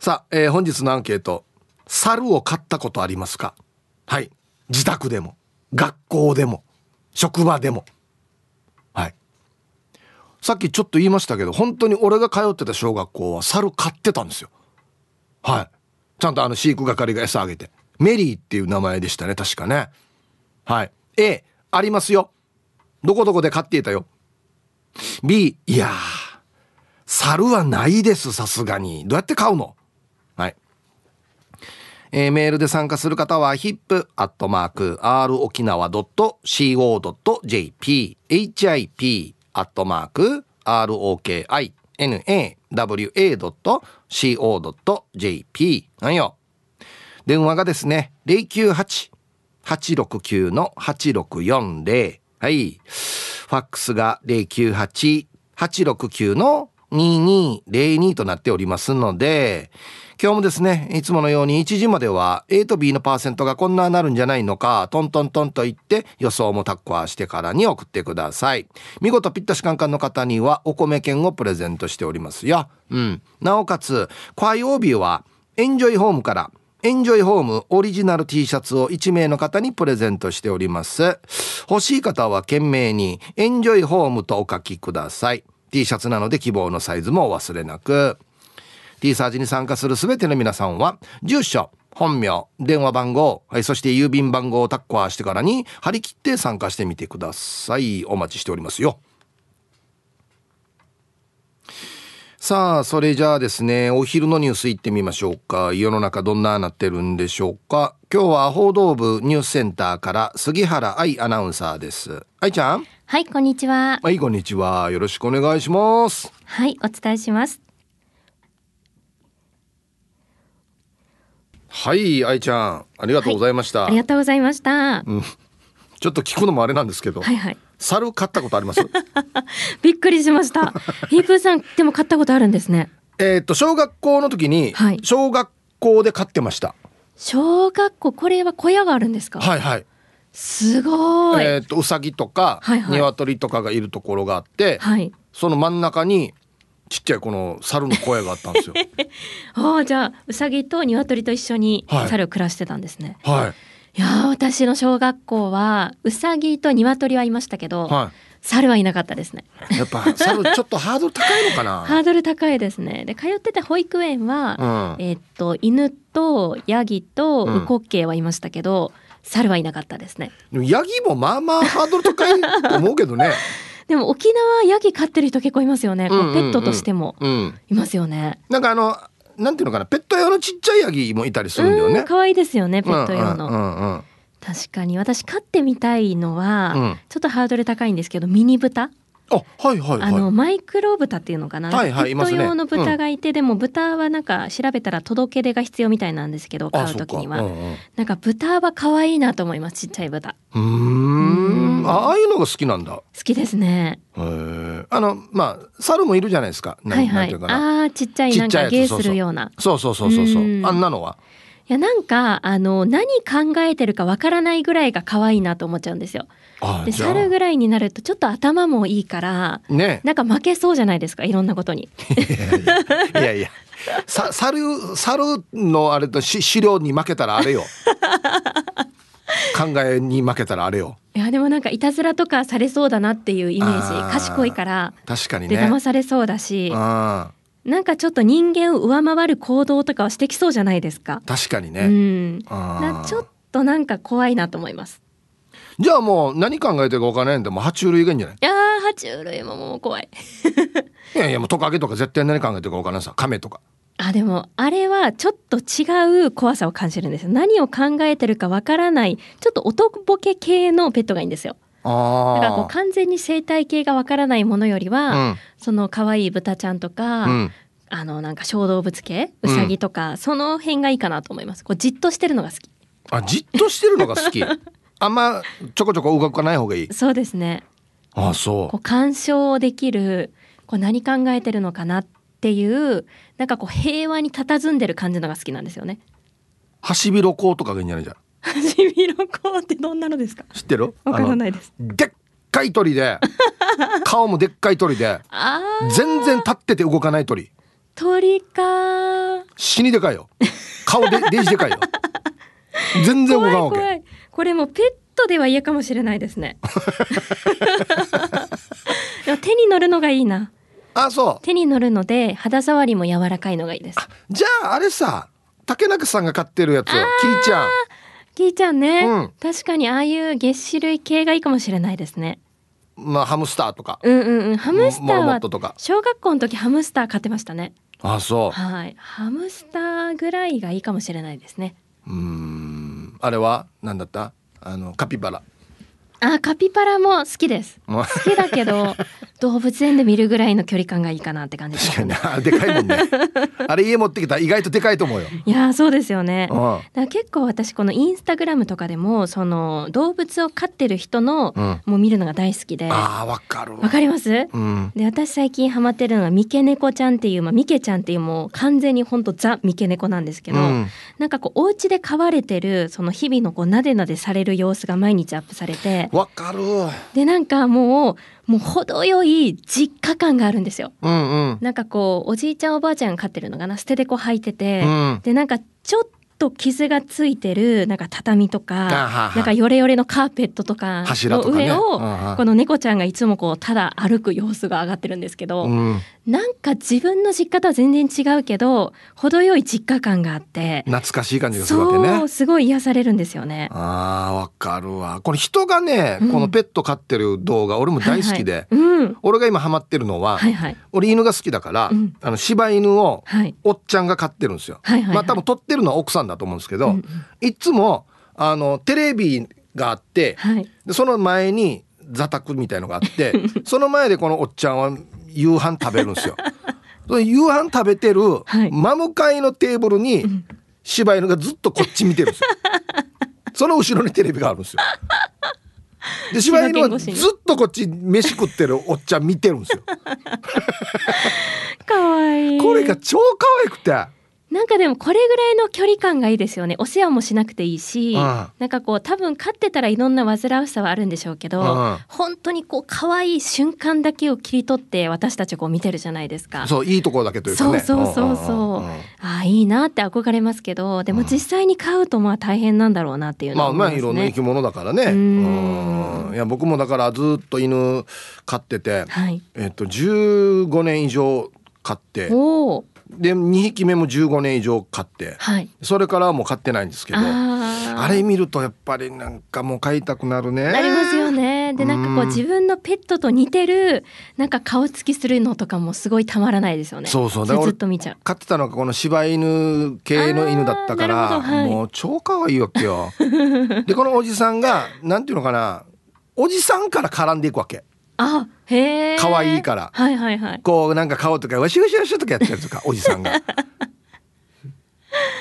さあ、えー、本日のアンケート。猿を飼ったことありますか？はい。自宅でも。学校でも。職場でも。はい。さっきちょっと言いましたけど本当に俺が通ってた小学校は猿飼ってたんですよ。はい。ちゃんとあの飼育係が餌あげて。メリーっていう名前でしたね確かね。はい。A ありますよ。どこどこで飼っていたよ。B いやー。猿はないですさすがに。どうやって飼うの？えー、メールで参加する方は hip.r 沖縄 .co.jp hip アットマーク ROKINAWA.co.jp なんよ。電話がですね098-869-8640はい。ファックスが098-869の2202となっておりますので今日もですね、いつものように1時までは A と B のパーセントがこんななるんじゃないのか、トントントンと言って予想もタッコアしてからに送ってください。見事ピッタシカンカンの方にはお米券をプレゼントしておりますよ。うん。なおかつ、火曜日はエンジョイホームからエンジョイホームオリジナル T シャツを1名の方にプレゼントしております。欲しい方は懸命にエンジョイホームとお書きください。T シャツなので希望のサイズもお忘れなく。T サージに参加する全ての皆さんは住所本名電話番号、はい、そして郵便番号をタッコアしてからに張り切って参加してみてください。お待ちしておりますよ。さあそれじゃあですねお昼のニュースいってみましょうか。世の中どんななってるんでしょうか。今日は報道部ニュースセンターから杉原愛アナウンサーです。愛ちゃん。はいこんにちは。はいこんにちは。よろしくお願いします。はいお伝えしますはい愛ちゃん。ありがとうございました、はい、ありがとうございました、うん、ちょっと聞くのもあれなんですけど。はいはい。猿飼ったことあります？びっくりしました。ヒープーさんでも飼ったことあるんですね。えっと小学校の時に、はい、小学校で飼ってました。小学校これは小屋があるんですか？はいはい。すごい。えっ、とうさぎとか、はいはい、鶏とかがいるところがあって、はい、その真ん中にちっちゃいこの猿の声があったんですよ。ああじゃあうさぎと鶏と一緒に猿暮らしてたんですね。はい。いや私の小学校はうさぎと鶏はいましたけど、はい、猿はいなかったですね。やっぱ猿ちょっとハードル高いのかな？ハードル高いですね。で通ってた保育園は、うん、えー、っと犬とヤギとウコッケイはいましたけど、うん、猿はいなかったですね。ヤギもまあまあハードル高いと思うけどね。でも沖縄ヤギ飼ってる人結構いますよね、うんうんうん、ペットとしても。いますよね、うん、なんかあのなんていうのかなペット用のちっちゃいヤギもいたりするんだよね。可愛いですよねペット用の、うんうんうんうん、確かに。私飼ってみたいのは、うん、ちょっとハードル高いんですけどミニ豚。あはいはい、はい、あのマイクロ豚っていうのかな、はいはい、ペット用の豚がいて、ねうん、でも豚はなんか調べたら届け出が必要みたいなんですけど買う時には、うんうん、なんか豚は可愛いなと思いますちっちゃい豚。うんああいうのが好きなんだ。好きですね。へあのまあ猿もいるじゃないですか。はいはい。ああちっちゃいなんか芸するような。そうそうそうそうそう。あんなのは。いやなんかあの何考えてるかわからないぐらいが可愛いなと思っちゃうんですよ。で猿ぐらいになるとちょっと頭もいいから、ね、なんか負けそうじゃないですかいろんなことに。いやいやさ猿猿のあれと資料に負けたらあれよ。考えに負けたらあれよ。いやでもなんかいたずらとかされそうだなっていうイメージ賢いから確かにね騙されそうだし。なんかちょっと人間を上回る行動とかはしてきそうじゃないですか。確かにね。うん。なちょっとなんか怖いなと思います。じゃあもう何考えてるか分からないんでも爬虫類がいいんじゃない？いや爬虫類ももう怖い いやいやもうトカゲとか絶対何考えてるか分からないさ亀とかあでもあれはちょっと違う怖さを感じるんですよ。何を考えてるか分からないちょっと男ボケ系のペットがいいんですよ。あだからこう完全に生態系が分からないものよりは、うん、その可愛い豚ちゃんとか、うん、あのなんか小動物系ウサギとか、うん、その辺がいいかなと思います。こうじっとしてるのが好き。あじっとしてるのが好き？あんまちょこちょこ動かない方がいい？そうですね。あそう。こう鑑賞できるこう何考えてるのかなっていうなんかこう平和に佇んでる感じのが好きなんですよね。ハシビロコウとかがいいんじゃない？じゃんハシビロコウってどんなのですか？知ってる？わからないです。でっかい鳥で 顔もでっかい鳥で全然立ってて動かない鳥。鳥か死にでかいよ。顔でデジでかいよ。全然動かんわけ。これもペットでは嫌かもしれないですね。でも手に乗るのがいいなあそう。手に乗るので肌触りも柔らかいのがいいです。じゃああれさ竹中さんが飼ってるやつキーちゃん。キーちゃんね、うん、確かにああいう月種類系がいいかもしれないですね。まあハムスターとか。うんうんうん。ハムスターは小学校の時ハムスター飼ってましたね。あそう。はい。ハムスターぐらいがいいかもしれないですね。うん。あれは何だった？あのカピバラ。あカピバラも好きです。好きだけど動物園で見るぐらいの距離感がいいかなって感じ確かに。あでかいもんね。あれ家持ってきたら意外とでかいと思うよ。いやそうですよね、だ結構私このインスタグラムとかでもその動物を飼ってる人の、うん、もう見るのが大好きで。あわかるわ。かります、うん、で私最近ハマってるのが三毛猫ちゃんっていう、まあ、三毛ちゃんっていうもう完全に本当ザ三毛猫なんですけど、うん、なんかこうお家で飼われてるその日々のこうなでなでされる様子が毎日アップされて。わかる。でなんかもうもう程よい実家感があるんですよ。うんうん、なんかこうおじいちゃんおばあちゃんが飼ってるのかな捨ててこ履いてて、うん、でなんかちょっと傷がついてるなんか畳とかなんかヨレヨレのカーペットとかの上をこの猫ちゃんがいつもこうただ歩く様子が上がってるんですけど、なんか自分の実家とは全然違うけど程よい実家感があって懐かしい感じがするわけね。すごい癒されるんですよね。あわかるわ。これ人がね、このペット飼ってる動画俺も大好きで、はいはい。うん、俺が今ハマってるのは、はいはい、俺犬が好きだから、うん、あの柴犬をおっちゃんが飼ってるんですよ、はいはいはい、まあ多分撮ってるのは奥さんだと思うんですけど、うんうん、いつもあのテレビがあって、はい、その前に座卓みたいのがあって その前でこのおっちゃんは夕飯食べるんですよ。夕飯食べてる真向かいのテーブルに柴犬がずっとこっち見てるんですよ。その後ろにテレビがあるんですよ。で柴犬はずっとこっち飯食ってるおっちゃん見てるんですよ。かわいい。これが超可愛くて。なんかでもこれぐらいの距離感がいいですよね。お世話もしなくていいし、うん、なんかこう多分飼ってたらいろんな煩わしさはあるんでしょうけど、うん、本当にこう可愛い瞬間だけを切り取って私たちこう見てるじゃないですか。そういいところだけというか、ね、そうそうそうそう、うん、ああいいなって憧れますけどでも実際に飼うとまあ大変なんだろうなっていうのは、ね、まあまあいろんな生き物だからね。うん。いや僕もだからずっと犬飼ってて、はい、えっと15年以上飼っておで2匹目も15年以上飼って、はい、それからはもう飼ってないんですけどあれ見るとやっぱりなんかもう飼いたくなるね。なりますよね。でなんかこう自分のペットと似てるなんか顔つきするのとかもすごいたまらないですよね。そうそうだずっと見ちゃう。飼ってたのがこの柴犬系の犬だったから、はい、もう超可愛いわけよ。でこのおじさんがなんていうのかなおじさんから絡んでいくわけ。あへえ。可愛いから。はいはいはい。こうなんか顔とかわしわしわしとかやってるとか おじさんが。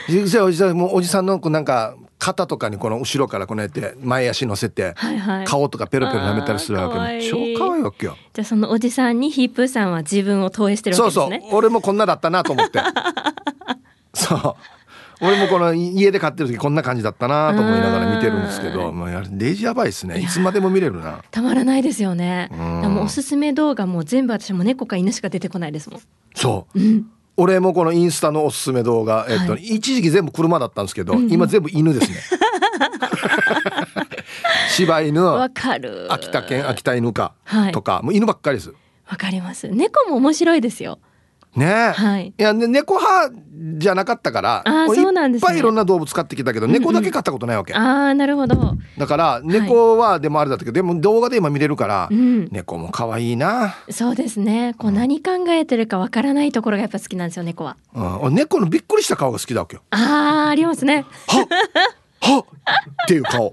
おじさんもうおじさんのこうなんか肩とかにこの後ろからこのやって前足乗せて、はいはい、顔とかペロペロ舐めたりするわけ超可愛いわけよ。じゃあそのおじさんにヒープーさんは自分を投影してるわけですね。そうそう。俺もこんなだったなと思って。そう俺もこの家で飼ってる時こんな感じだったなと思いながら見てるんですけど、まあ、デジやばいですね。いつまでも見れるな。たまらないですよね。もうおすすめ動画も全部私も猫か犬しか出てこないですもん。そう、うん、俺もこのインスタのおすすめ動画、えっと、はい、一時期全部車だったんですけど、うん、今全部犬ですね。柴犬わかる。秋田県秋田犬か、はい、とかもう犬ばっかりです。わかります。猫も面白いですよね。はい、いや、ね、猫派じゃなかったからあそうなんです、ね、いっぱいいろんな動物飼ってきたけど、猫だけ飼ったことないわけ、ああなるほど。だから猫はでもあれだったけど、はい、でも動画で今見れるから、うん、猫も可愛いな。そうですね。こう何考えてるかわからないところがやっぱ好きなんですよ猫は、うん、猫のびっくりした顔が好きだわけよ。ああありますね。ははっていう顔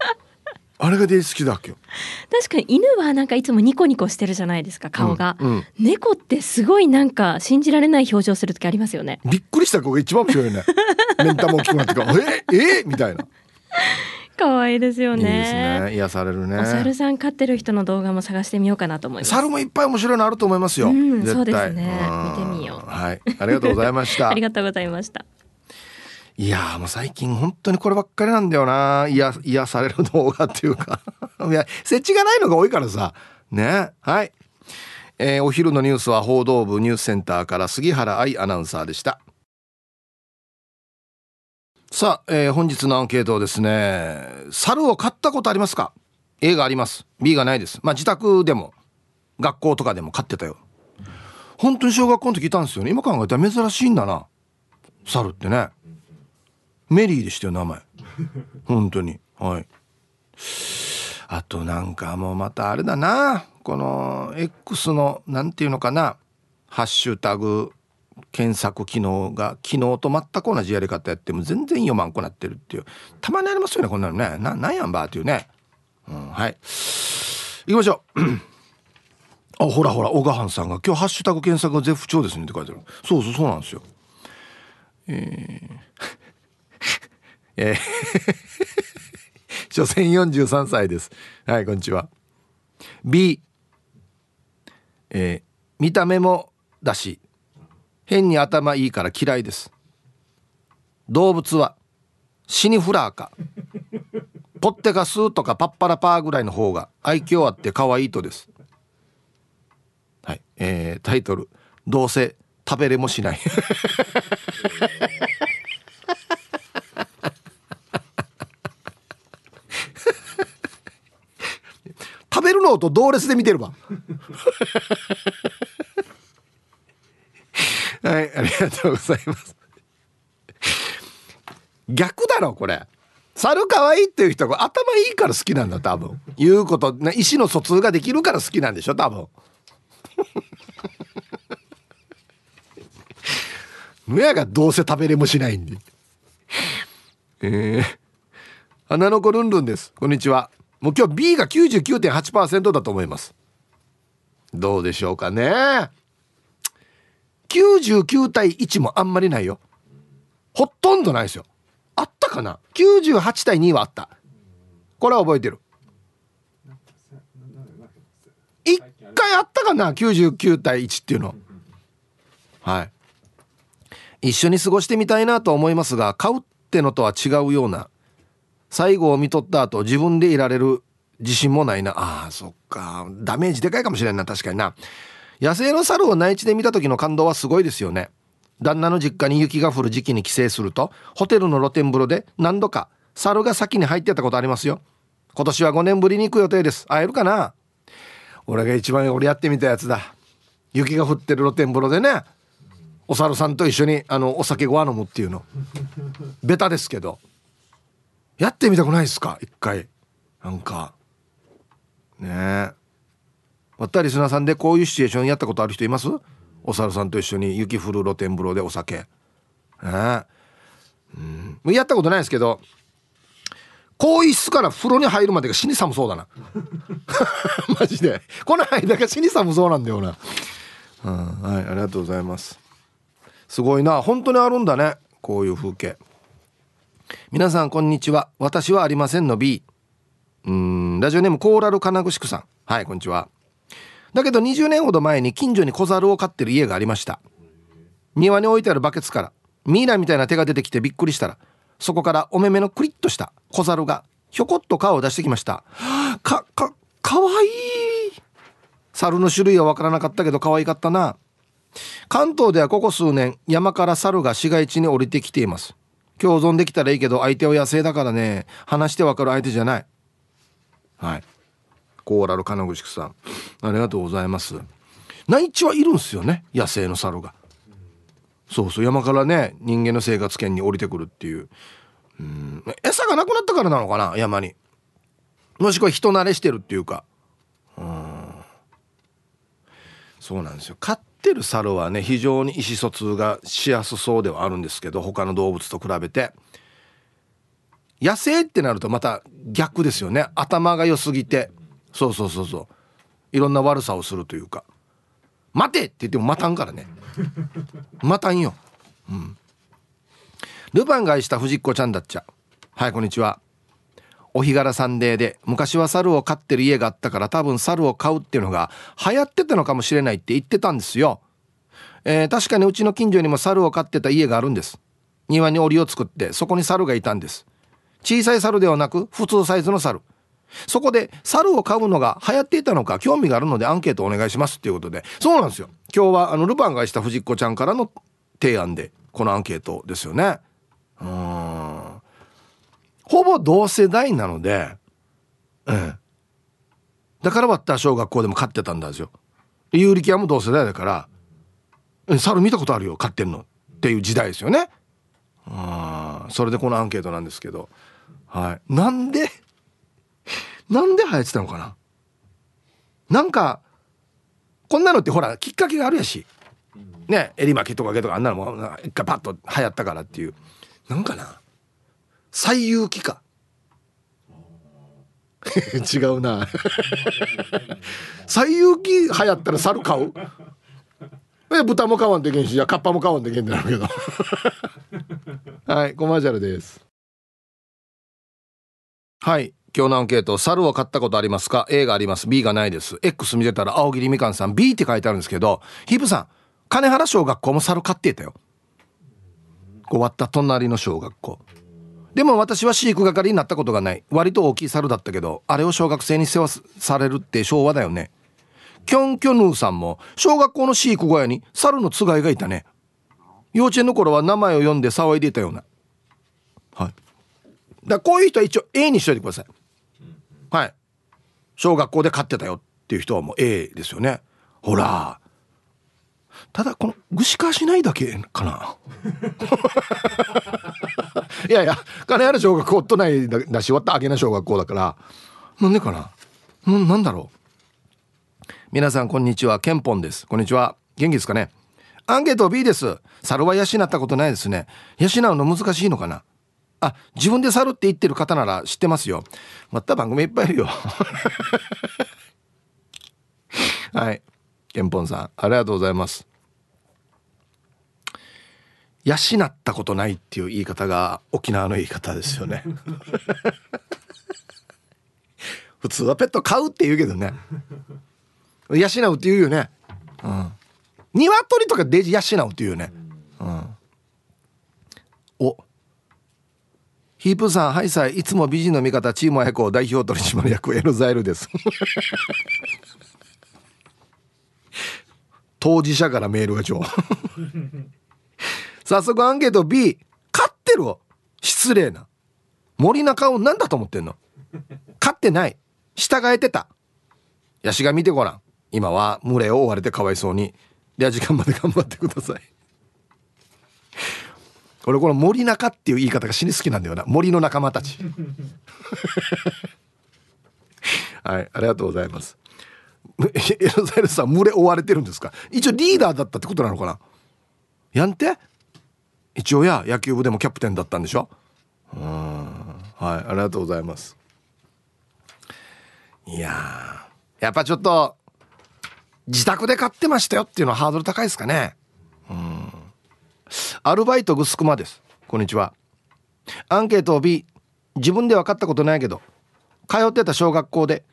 あれが大好きだっけ？確かに犬はなんかいつもニコニコしてるじゃないですか顔が、うんうん、猫ってすごいなんか信じられない表情する時ありますよねびっくりした子が一番面白いね 目ん玉大きくなってからえ？え？みたいな可愛いですよね。いいですね。癒されるね。お猿さん飼ってる人の動画も探してみようかなと思います。猿もいっぱい面白いのあると思いますよ。うん、そうですね。見てみよう。はい。ありがとうございました。ありがとうございました。いやもう最近本当にこればっかりなんだよな。癒癒される動画っていうか。いや設置がないのが多いからさ。ね。はい、えー、お昼のニュースは報道部ニュースセンターから杉原愛アナウンサーでした。さあ、えー、本日のアンケートですね猿を飼ったことありますか？A があります。B がないです。まあ自宅でも学校とかでも飼ってたよ。本当に小学校の時いたんですよね。今考えたら珍しいんだな。猿ってね。メリーでしたよ名前。本当に。はい。あとなんかもうまたあれだな。この X の何て言うのかな。ハッシュタグ検索機能が昨日と全く同じやり方やっても全然読まんくなってるっていう。たまにありますよねこんなのね。ななんやんばっていうね、うん、はい。行きましょう。あほらほら小川藩さんが今日ハッシュタグ検索が絶不調ですねって書いてある。そうそうそうなんですよ。えー、えー所詮43歳です。はいこんにちは。B えー、見た目もだし変に頭いいから嫌いです。動物はシニフラーか。ポッテガスとかパッパラパーぐらいの方が愛嬌あって可愛いとです。はいえー、タイトル「どうせ食べれもしない」食べるのと同列で見てるわ。はいありがとうございます。逆だろこれ。猿可愛いっていう人が頭いいから好きなんだ多分。言うこと意思の疎通ができるから好きなんでしょ多分。むやがどうせ食べれもしないんで。えー、花の子ルンルンです。こんにちは。もう今日 B が99.8%だと思います。どうでしょうかね。99対1もあんまりないよ。ほとんどないですよ。あったかな？98対2はあった。これは覚えてる。一回あったかな？99対1っていうの。はい。一緒に過ごしてみたいなと思いますが買うってのとは違うような最後を見とった後自分でいられる自信もないな。あーそっか。ダメージでかいかもしれんな。確かにな。野生の猿を内地で見た時の感動はすごいですよね。旦那の実家に雪が降る時期に帰省するとホテルの露天風呂で何度か猿が先に入ってたことありますよ。今年は5年ぶりに行く予定です。会えるかな？俺が一番俺やってみたやつだ。雪が降ってる露天風呂でねお猿さんと一緒にあのお酒ご飯飲むっていうの。ベタですけど。やってみたくないですか？一回。なんか。ね。えわったりすなさんでこういうシチュエーションやったことある人います？お猿さんと一緒に雪降る露天風呂でお酒。ね。うん。やったことないですけど更衣室から風呂に入るまでが死に寒そうだな。マジで。この間が死に寒そうなんだよな、うん、はいありがとうございます。すごいな。本当にあるんだね。こういう風景。皆さんこんにちは。私はありませんの B うんラジオネームコーラル金具宿さん。はいこんにちは。だけど20年ほど前に近所に小猿を飼ってる家がありました。庭に置いてあるバケツからミイラみたいな手が出てきてびっくりしたらそこからお目目のクリッとした小猿がひょこっと顔を出してきました。かかかわいい。猿の種類は分からなかったけど可愛かったな。関東ではここ数年山から猿が市街地に降りてきています。共存できたらいいけど相手は野生だからね。話して分かる相手じゃない。はい。コーラル金具さん。ありがとうございます。内地はいるんすよね？野生の猿が。そうそう。山からね人間の生活圏に降りてくるっていう。うん。餌がなくなったからなのかな？山に。もしくは人慣れしてるっていうか。うん。そうなんですよ。飼ってる猿はね非常に意思疎通がしやすそうではあるんですけど他の動物と比べて。野生ってなるとまた逆ですよね。頭が良すぎて。そうそうそうそう。いろんな悪さをするというか「待て!」って言っても待たんからね。待たんよ。うん。ルパンが愛した藤子ちゃんだっちゃ。はいこんにちは。お日柄サンデーで昔は猿を飼ってる家があったから多分猿を飼うっていうのが流行ってたのかもしれないって言ってたんですよ、えー、確かにうちの近所にも猿を飼ってた家があるんです。庭に檻を作ってそこに猿がいたんです。小さい猿ではなく普通サイズの猿。そこで猿を飼うのが流行っていたのか興味があるのでアンケートお願いしますっていうことで。そうなんですよ。今日はあのルパンがした藤子ちゃんからの提案でこのアンケートですよね。うん。ほぼ同世代なので、うん。だからバッター小学校でも飼ってたんですよ。有力屋も同世代だから、猿見たことあるよ、飼ってんの。っていう時代ですよね。あそれでこのアンケートなんですけど、はい。なんで、なんで流行ってたのかななんか、こんなのってほら、きっかけがあるやし。ね、襟巻きとか毛とかあんなのも一回パッと流行ったからっていう。なんかな最有機か。違うな。最有機流行ったら猿買う？え豚も買わんといけんしじゃカッパも買わんといけんだろうけど。はいコマーシャルです。はい今日のアンケート猿を買ったことありますか？A があります。B がないです。X 見てたら青桐みかんさん B って書いてあるんですけどヒープさん金原小学校も猿買ってたよ。終わった隣の小学校でも私は飼育係になったことがない。割と大きい猿だったけどあれを小学生に世話されるって昭和だよね。キョンキョヌーさんも小学校の飼育小屋に猿のつがいがいたね。幼稚園の頃は名前を呼んで騒いでいたような。はい。だこういう人は一応 A にしといてください。はい。小学校で飼ってたよっていう人はもう A ですよね。ほらただこのぐしかしないだけかな。いやいや金原小学校都内だし終わったあげな小学校だから。なんでかな。ななんだろう。皆さんこんにちは。ケンポンです。こんにちは。元気ですかね。アンケート B です。猿は養ったことないですね。養うの難しいのかな。あ自分で猿って言ってる方なら知ってますよ。また番組いっぱいいるよ。はい。ケンポンさんありがとうございます。養ったことないっていう言い方が沖縄の言い方ですよね。普通はペット飼うって言うけどね。養うって言うよね。うん。鶏とかデジ養うって言うよね。うん。お。ヒープさん、はいさい、いつも美人の味方、チームアヤコ代表取締役、エルザイルです。当事者からメールがちょ。早速アンケート B 飼ってる失礼な。森中を何だと思ってんの。飼ってない。従えてた。ヤシが見てごらん。今は群れを追われてかわいそうに。では時間まで頑張ってください。俺この森中っていう言い方が死に好きなんだよな。森の仲間たち。はいありがとうございます。エロザイルさん群れ追われてるんですか？一応リーダーだったってことなのかな？やんて？一応や野球部でもキャプテンだったんでしょ？うん。はいありがとうございます。いややっぱちょっと自宅で買ってましたよっていうのはハードル高いですかね。うん。アルバイトグスクマです。こんにちは。アンケートを B 自分では買ったことないけど通ってた小学校で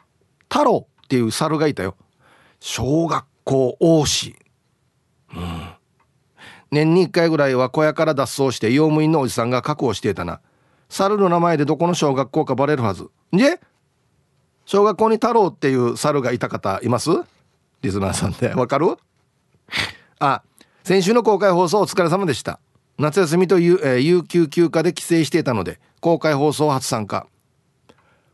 太郎っていう猿がいたよ。小学校王子。うん。年に1回ぐらいは小屋から脱走して用務員のおじさんが確保していたな。猿の名前でどこの小学校かバレるはず。で小学校に太郎っていう猿がいた方います？リスナーさんで。わかる？あ先週の公開放送お疲れ様でした。夏休みという、えー、有給休暇で帰省していたので公開放送初参加。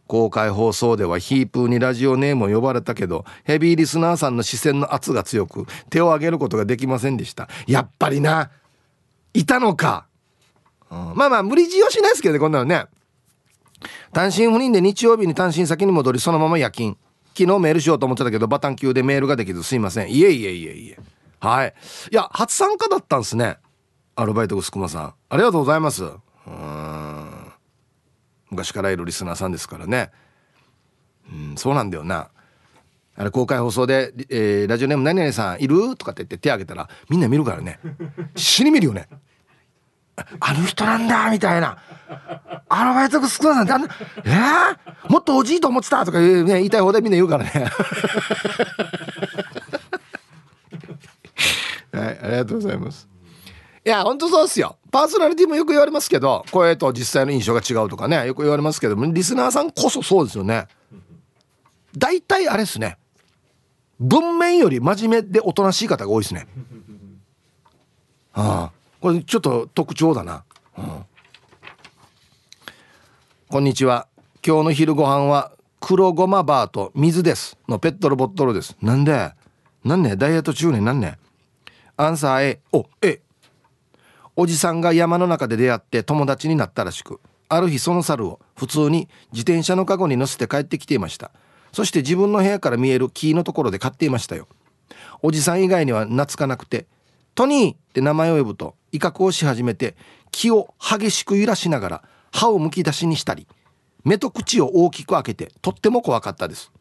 公開放送ではヒープーにラジオネームを呼ばれたけどヘビーリスナーさんの視線の圧が強く手を挙げることができませんでした。やっぱりないたのか、うん、まあまあ無理強いしないですけどねこんなのね。単身赴任で日曜日に単身先に戻りそのまま夜勤。昨日メールしようと思ってたけどバタン級でメールができずすいません。いえいえいえいえ。はい。いや初参加だったんですね。アルバイト薄熊さん。ありがとうございます。うん。昔からいるリスナーさんですからね。うんそうなんだよな。あれ公開放送で、えー、ラジオネーム何々さんいるとかって言って手挙げたらみんな見るからね。死に見るよね。あの人なんだみたいな。アルバイト少ないなんてえー、もっとおじいと思ってたとか言う、ね、言いたい方でみんな言うからね。はいありがとうございます。いや、ほんとそうっすよ。パーソナリティもよく言われますけど、声と実際の印象が違うとかね、よく言われますけども、リスナーさんこそそうですよね。大体あれっすね。文面より真面目でおとなしい方が多いですね。ああ、これちょっと特徴だな。うん、こんにちは今日の昼ご飯は黒ごまバーと水ですのペットのボットルですなんで？なんね？ダイエット中年なんね？アンサー A お A おじさんが山の中で出会って友達になったらしくある日その猿を普通に自転車のカゴに乗せて帰ってきていました。そして自分の部屋から見える木のところで飼っていましたよ。おじさん以外には懐かなくてトニーって名前を呼ぶと威嚇をし始めて木を激しく揺らしながら歯をむき出しにしたり目と口を大きく開けてとっても怖かったです。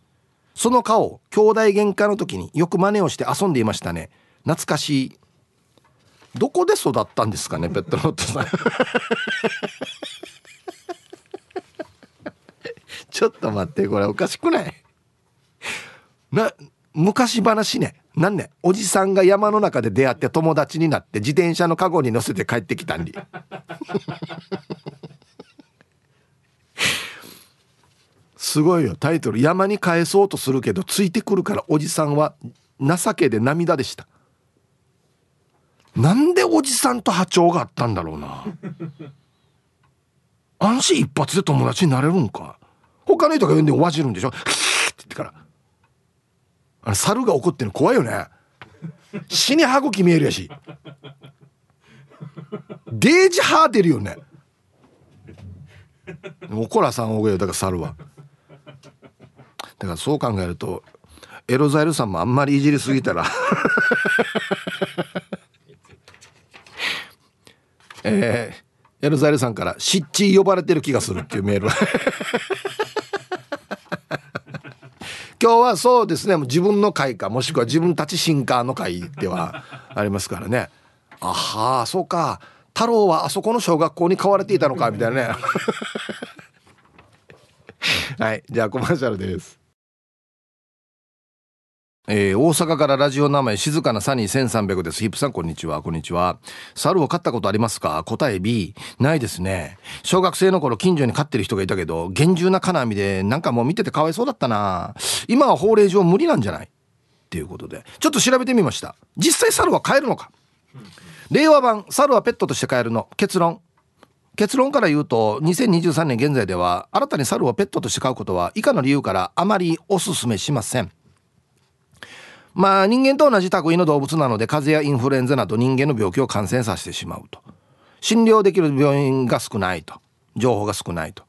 その顔を兄弟喧嘩の時によく真似をして遊んでいましたね。懐かしい。どこで育ったんですかねペットロットさん。ちょっと待ってこれおかしくない？な昔話ね。なんねおじさんが山の中で出会って友達になって自転車のカゴに乗せて帰ってきたんにすごいよ。タイトル山に返そうとするけどついてくるからおじさんは情けで涙でした。なんでおじさんと波長があったんだろうな。安心一発で友達になれるんか。他の人が呼んでおわじるんでしょ。って言ってから。あの猿が怒ってるの怖いよね。死に歯茎見えるやし。デージハー出るよね。おこらさんおげよだから猿は。だからそう考えるとエロザイルさんもあんまりいじりすぎたら。えー、エロザイルさんから「シッチー呼ばれてる気がする」っていうメール。今日はそうですね自分の会かもしくは自分たちシンカーの会ではありますからね。あはそうか。太郎はあそこの小学校に買われていたのかみたいなね。はいじゃあコマーシャルです。えー、大阪からラジオ名前静かなサニー1300です。ヒップさんこんにちは。こんにちは。猿を飼ったことありますか？答え B。ないですね。小学生の頃近所に飼ってる人がいたけど、厳重な金網でなんかもう見ててかわいそうだったな。今は法令上無理なんじゃない？っていうことで。ちょっと調べてみました。実際猿は飼えるのか？令和版、猿はペットとして飼えるの？結論。結論から言うと2023年現在では新たに猿をペットとして飼うことは以下の理由からあまりおすすめしませんまあ人間と同じ類の動物なので風邪やインフルエンザなど人間の病気を感染させてしまうと。診療できる病院が少ないと。情報が少ないと、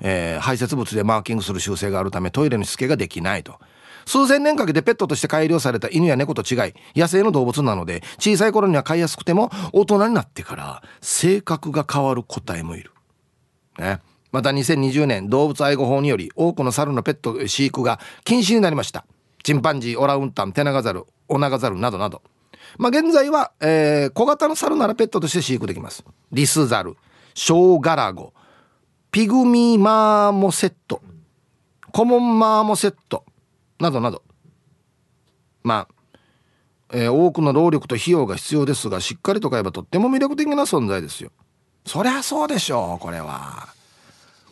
えー、排泄物でマーキングする習性があるためトイレのしつけができないと。数千年かけてペットとして改良された犬や猫と違い野生の動物なので小さい頃には飼いやすくても大人になってから性格が変わる個体もいる、ね、また2020年動物愛護法により多くの猿のペット飼育が禁止になりました。チンパンジーオラウンタンテナガザルオナガザルなどなど。まあ現在は、えー、小型の猿ならペットとして飼育できます。リスザルショウガラゴピグミーマーモセットコモンマーモセットなどなど。まあえー、多くの労力と費用が必要ですがしっかりと買えばとっても魅力的な存在ですよ。そりゃそうでしょうこれは。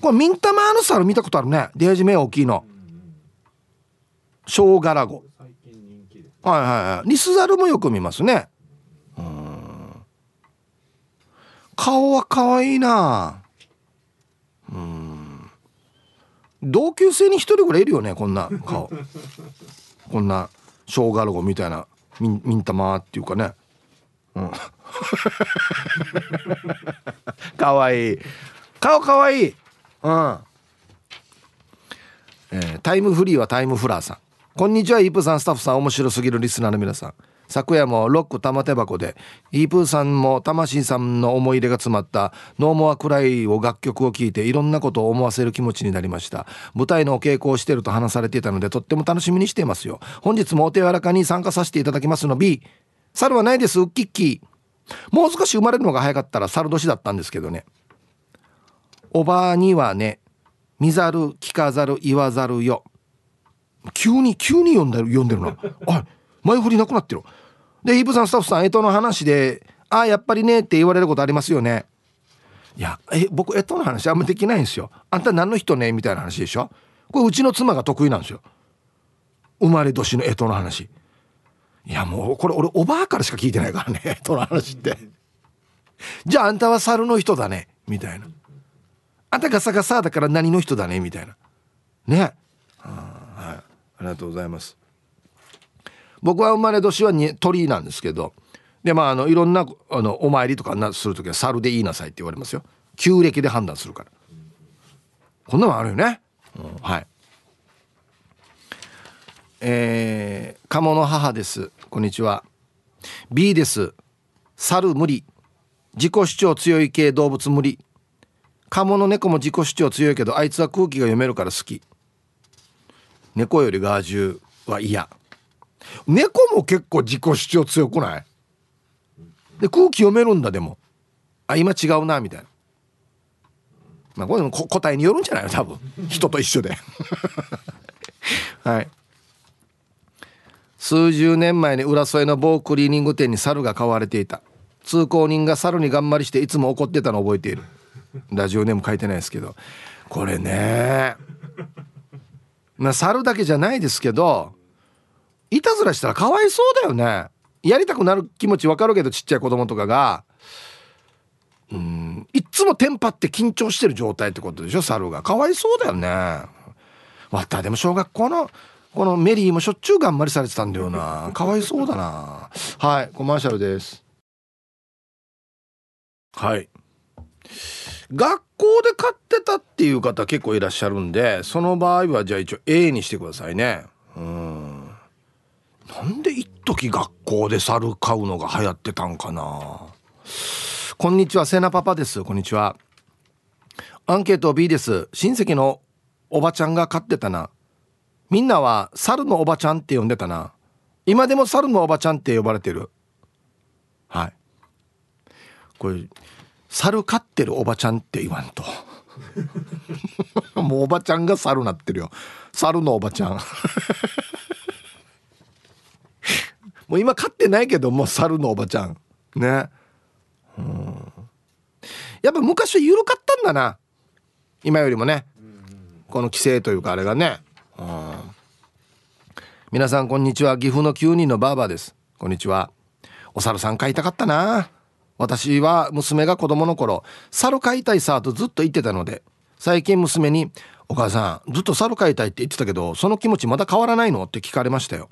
これミンタマーの猿見たことあるね。デージ目大きいの。ショウガラゴ。はいはいはい。リスザルもよく見ますね。うん。顔は可愛いな。うん。同級生に一人ぐらいいるよねこんな顔。こんなショウガラゴみたいなミンミンタマっていうかね。うん。かわい。い顔かわいい。うん。えー、タイムフリーはタイムフラーさん。こんにちはイープーさんスタッフさん面白すぎるリスナーの皆さん。昨夜もロック玉手箱でイープーさんも魂さんの思い入れが詰まった「ノーモアクライ」を楽曲を聴いていろんなことを思わせる気持ちになりました。舞台のお稽古をしてると話されていたのでとっても楽しみにしていますよ。本日もお手柔らかに参加させていただきますの B 猿はないですウッキッキーもう少し生まれるのが早かったら猿年だったんですけどね。おばあにはね見ざる聞かざる言わざるよ。急に急に読んでる読んでるな。あ前振りなくなってる。でイブさんスタッフさんえとの話で「ああやっぱりね」って言われることありますよね。いやえ僕えとの話あんまできないんですよ。あんた何の人ね？みたいな話でしょ。これうちの妻が得意なんですよ。生まれ年のえとの話。いやもうこれ俺おばあからしか聞いてないからね えとの話って。じゃああんたは猿の人だね。みたいな。あんたガサガサだから何の人だね？みたいな。ね。ありがとうございます。僕は生まれ年はに鳥なんですけどでまああのいろんなあのお参りとかなする時は猿で言いなさいって言われますよ。旧暦で判断するから。こんなのあるよね、うん、はい。えー、鴨の母です。こんにちは。B です。猿無理。自己主張強い系動物無理。鴨の猫も自己主張強いけどあいつは空気が読めるから好き。猫よりガージュは嫌。猫も結構自己主張強くない？で空気読めるんだでも。あ今違うなみたいな。まあこれも答えによるんじゃないの？多分。人と一緒で。はい。数十年前に浦添の某クリーニング店に猿が飼われていた。通行人が猿に頑張りしていつも怒ってたのを覚えている。ラジオネーム書いてないですけど。これね。まあ猿だけじゃないですけどいたずらしたらかわいそうだよね。やりたくなる気持ちわかるけどちっちゃい子供とかが。うんいっつもテンパって緊張してる状態ってことでしょ猿が。かわいそうだよね。わったでも小学校のこのメリーもしょっちゅう頑張りされてたんだよな。かわいそうだな。はいコマーシャルです。はい。学校で買ってたっていう方結構いらっしゃるんでその場合はじゃあ一応 A にしてくださいね。うん。なんで一時学校で猿買うのが流行ってたんかな。こんにちはセナパパです。こんにちは。アンケート B です。親戚のおばちゃんが飼ってたな。みんなは猿のおばちゃんって呼んでたな。今でも猿のおばちゃんって呼ばれてる。はい。これ猿飼ってるおばちゃんって言わんと。もうおばちゃんが猿なってるよ。猿のおばちゃん。もう今飼ってないけどもう猿のおばちゃん。ね。うん。やっぱ昔は緩かったんだな。今よりもね。この規制というかあれがね。うん。皆さんこんにちは。岐阜の9人のバーバーです。こんにちは。お猿さん飼いたかったな。私は娘が子供の頃猿飼いたいさとずっと言ってたので最近娘に「お母さんずっと猿飼いたいって言ってたけどその気持ちまだ変わらないの?」って聞かれましたよ。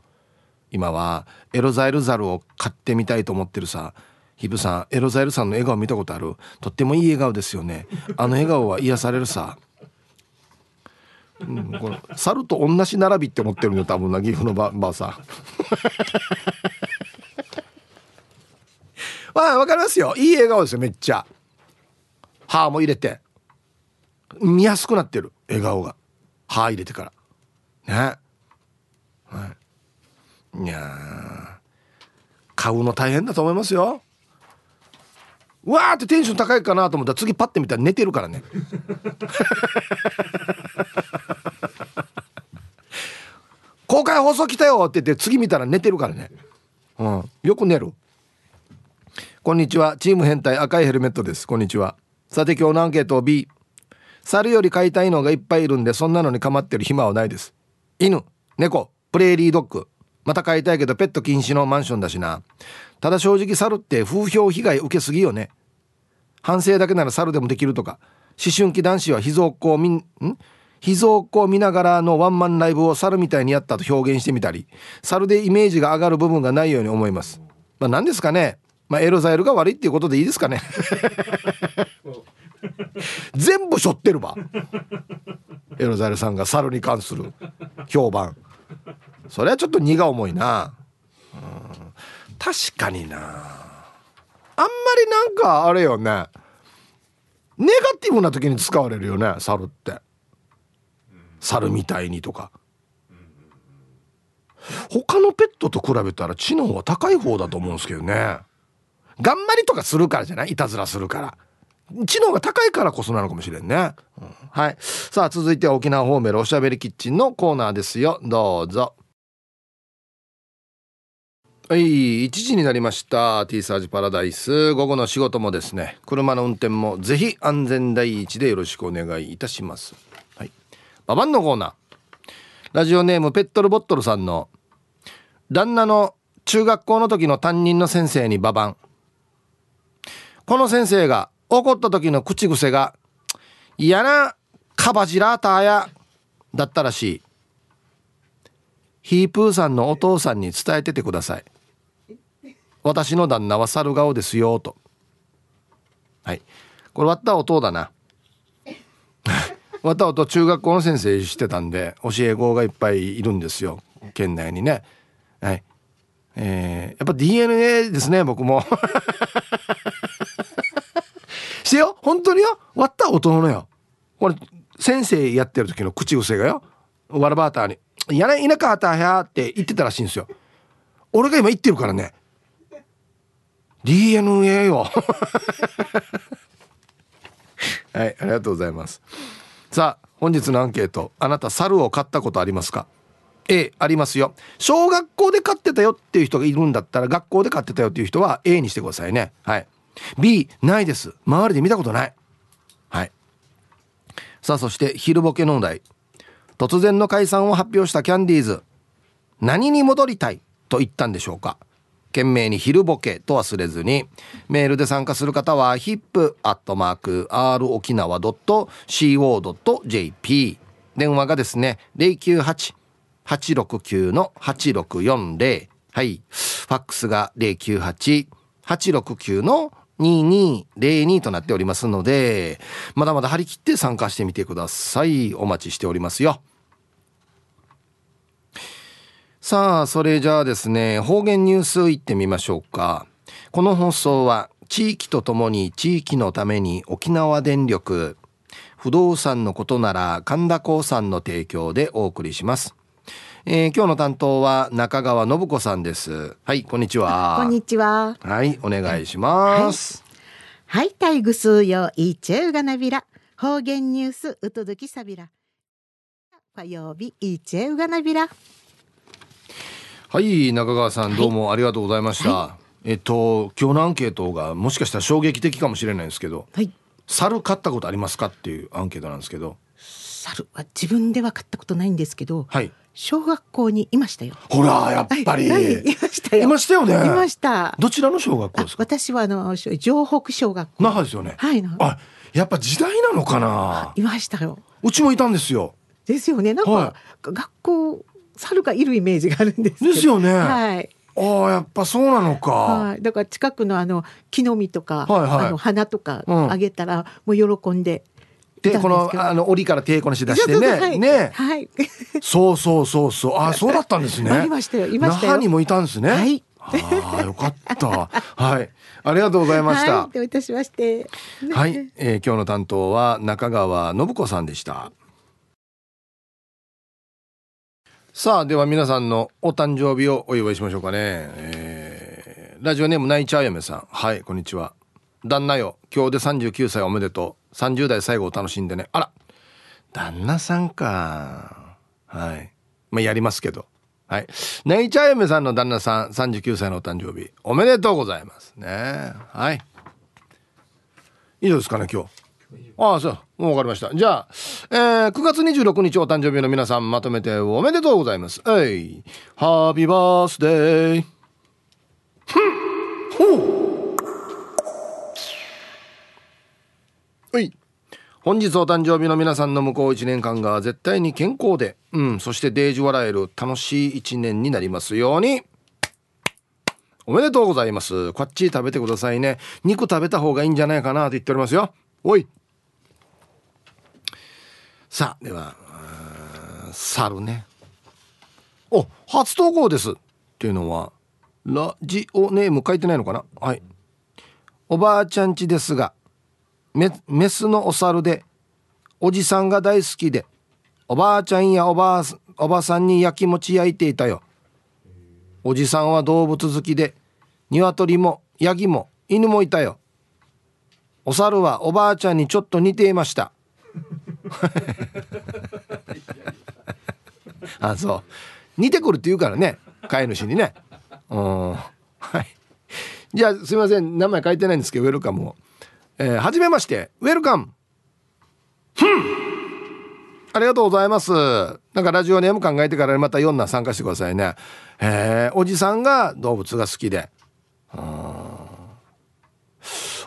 今はエロザイルザルを買ってみたいと思ってるさ。ヒブさんエロザイルさんの笑顔見たことある？とってもいい笑顔ですよね。あの笑顔は癒されるさ。うん、この猿と同じ並びって思ってるの多分な岐阜のばばあさん。まあわかりますよ。いい笑顔ですよめっちゃ。歯も入れて。見やすくなってる笑顔が。歯入れてから。ね。はい。いや買うの大変だと思いますよ。わーってテンション高いかなと思ったら次パッて見たら寝てるからね。公開放送来たよって言って次見たら寝てるからね。うん。よく寝る。こんにちは。チーム変態赤いヘルメットです。こんにちは。さて今日のアンケートを B 猿より飼いたいのがいっぱいいるんでそんなのに構ってる暇はないです。犬。猫。プレーリードッグ。また飼いたいけどペット禁止のマンションだしな。ただ正直猿って風評被害受けすぎよね。反省だけなら猿でもできるとか。思春期男子は秘蔵っ子を見ん秘蔵っ子を見ながらのワンマンライブを猿みたいにやったと表現してみたり猿でイメージが上がる部分がないように思います。まあ何ですかね。まあエロザイルが悪いっていうことでいいですかね。全部背負ってるわ。エロザイルさんが猿に関する評判。それはちょっと荷が重いな、確かにな。あんまりなんかあれよね。ネガティブな時に使われるよね猿って。猿みたいにとか。他のペットと比べたら知能は高い方だと思うんですけどね。頑張りとかするからじゃない？いたずらするから。知能が高いからこそなのかもしれんね、うん、はい。さあ続いては沖縄方面おしゃべりキッチンのコーナーですよ。どうぞ。はい1時になりました。T サージパラダイス。午後の仕事もですね。車の運転もぜひ安全第一でよろしくお願いいたします。はい。ババンのコーナー。ラジオネームペットルボットルさんの旦那の中学校の時の担任の先生にババン。この先生が怒った時の口癖が嫌なカバジラーターやだったらしい。ヒープーさんのお父さんに伝えててください。私の旦那は猿顔ですよと。はい。これ割った音だな。割った音中学校の先生してたんで教え子がいっぱいいるんですよ。県内にね。はい。えー、やっぱ DNA ですね僕も。してよ。本当によ。割った音のよ。これ先生やってる時の口癖がよ。わらバーターに「やれ田舎はたや」って言ってたらしいんですよ俺が今言ってるからね。DNA よ。はいありがとうございます。さあ本日のアンケートあなた猿を飼ったことありますか？A ありますよ。小学校で飼ってたよっていう人がいるんだったら学校で飼ってたよっていう人は A にしてくださいね。はい。B ないです。周りで見たことない。はい。さあそして昼ボケのお題。突然の解散を発表したキャンディーズ。何に戻りたい？と言ったんでしょうか。懸命に昼ボケと忘れずに。メールで参加する方は hip.r 沖縄 .co.jp 電話がですね098-869-8640はい。ファックスが098-869の2202となっておりますのでまだまだ張り切って参加してみてくださいお待ちしておりますよさあ、それじゃあですね、方言ニュースいってみましょうか。この放送は地域とともに地域のために沖縄電力、不動産のことなら神田興産の提供でお送りします。えー、今日の担当は中川信子さんです。はい、こんにちは。こんにちは。はい、お願いします。はい、タイグスよいちゅうがなびら。方言ニュースうとどきさびら。火曜日いちゅうがなびら。はい中川さんどうもありがとうございました、はい、えっと今日のアンケートがもしかしたら衝撃的かもしれないんですけど、はい、猿飼ったことありますか？っていうアンケートなんですけど猿は自分では飼ったことないんですけど、はい、小学校にいましたよ。ほらやっぱり、はい、いましたよ。いましたよね。いました。どちらの小学校ですか？私はあの城北小学校。那覇ですよね。はいあやっぱ時代なのかな？いましたよ。うちもいたんですよ。ですよね。なんか、はい、学校猿がいるイメージがあるんですですよね。はい。ああやっぱそうなのか。はい。だから近くのあの木の実とか、はいはい、あの花とかあげたら、もう喜んで。でこのあの檻から手こなし出してね、はい、ね、はい、そうそうそうそう、あそうだったんですね。ありましたよ、いました那覇にもいたんですね。はい。ああよかった。はい。ありがとうございました。はい、どういたしまして。はい、えー、今日の担当は中川信子さんでした。さあでは皆さんのお誕生日をお祝いしましょうかね、えー、ラジオネーム泣いちゃうやめさんはいこんにちは旦那よ今日で39歳おめでとう30代最後を楽しんでね。あら。旦那さんか。はい。まあやりますけど。はい。泣いちゃうやめさんの旦那さん39歳のお誕生日おめでとうございますね。はい。以上ですかね今日。ああそう。もう分かりました。じゃあ、えー、9月26日お誕生日の皆さんまとめておめでとうございます。えい。ハッピーバースデー。ふん。ほうはい。本日お誕生日の皆さんの向こう1年間が絶対に健康で、うん、そしてデージ笑える楽しい1年になりますように。おめでとうございます。こっち食べてくださいね。肉食べた方がいいんじゃないかなと言っておりますよ。おい。さあでは猿ね。お初投稿です。っていうのはラジオネーム書いてないのかな？はい。おばあちゃんちですがメメスのお猿でおじさんが大好きでおばあちゃんやおばあおばさんに焼き餅焼いていたよ。おじさんは動物好きで鶏もヤギも犬もいたよ。お猿はおばあちゃんにちょっと似ていました。あそう。似てくるって言うからね飼い主にね。うん。はい。じゃあすいません。名前書いてないんですけどウェルカムを。えー、はじめましてウェルカムありがとうございます。なんかラジオネーム考えてからまた4な参加してくださいね。えー、おじさんが動物が好きで。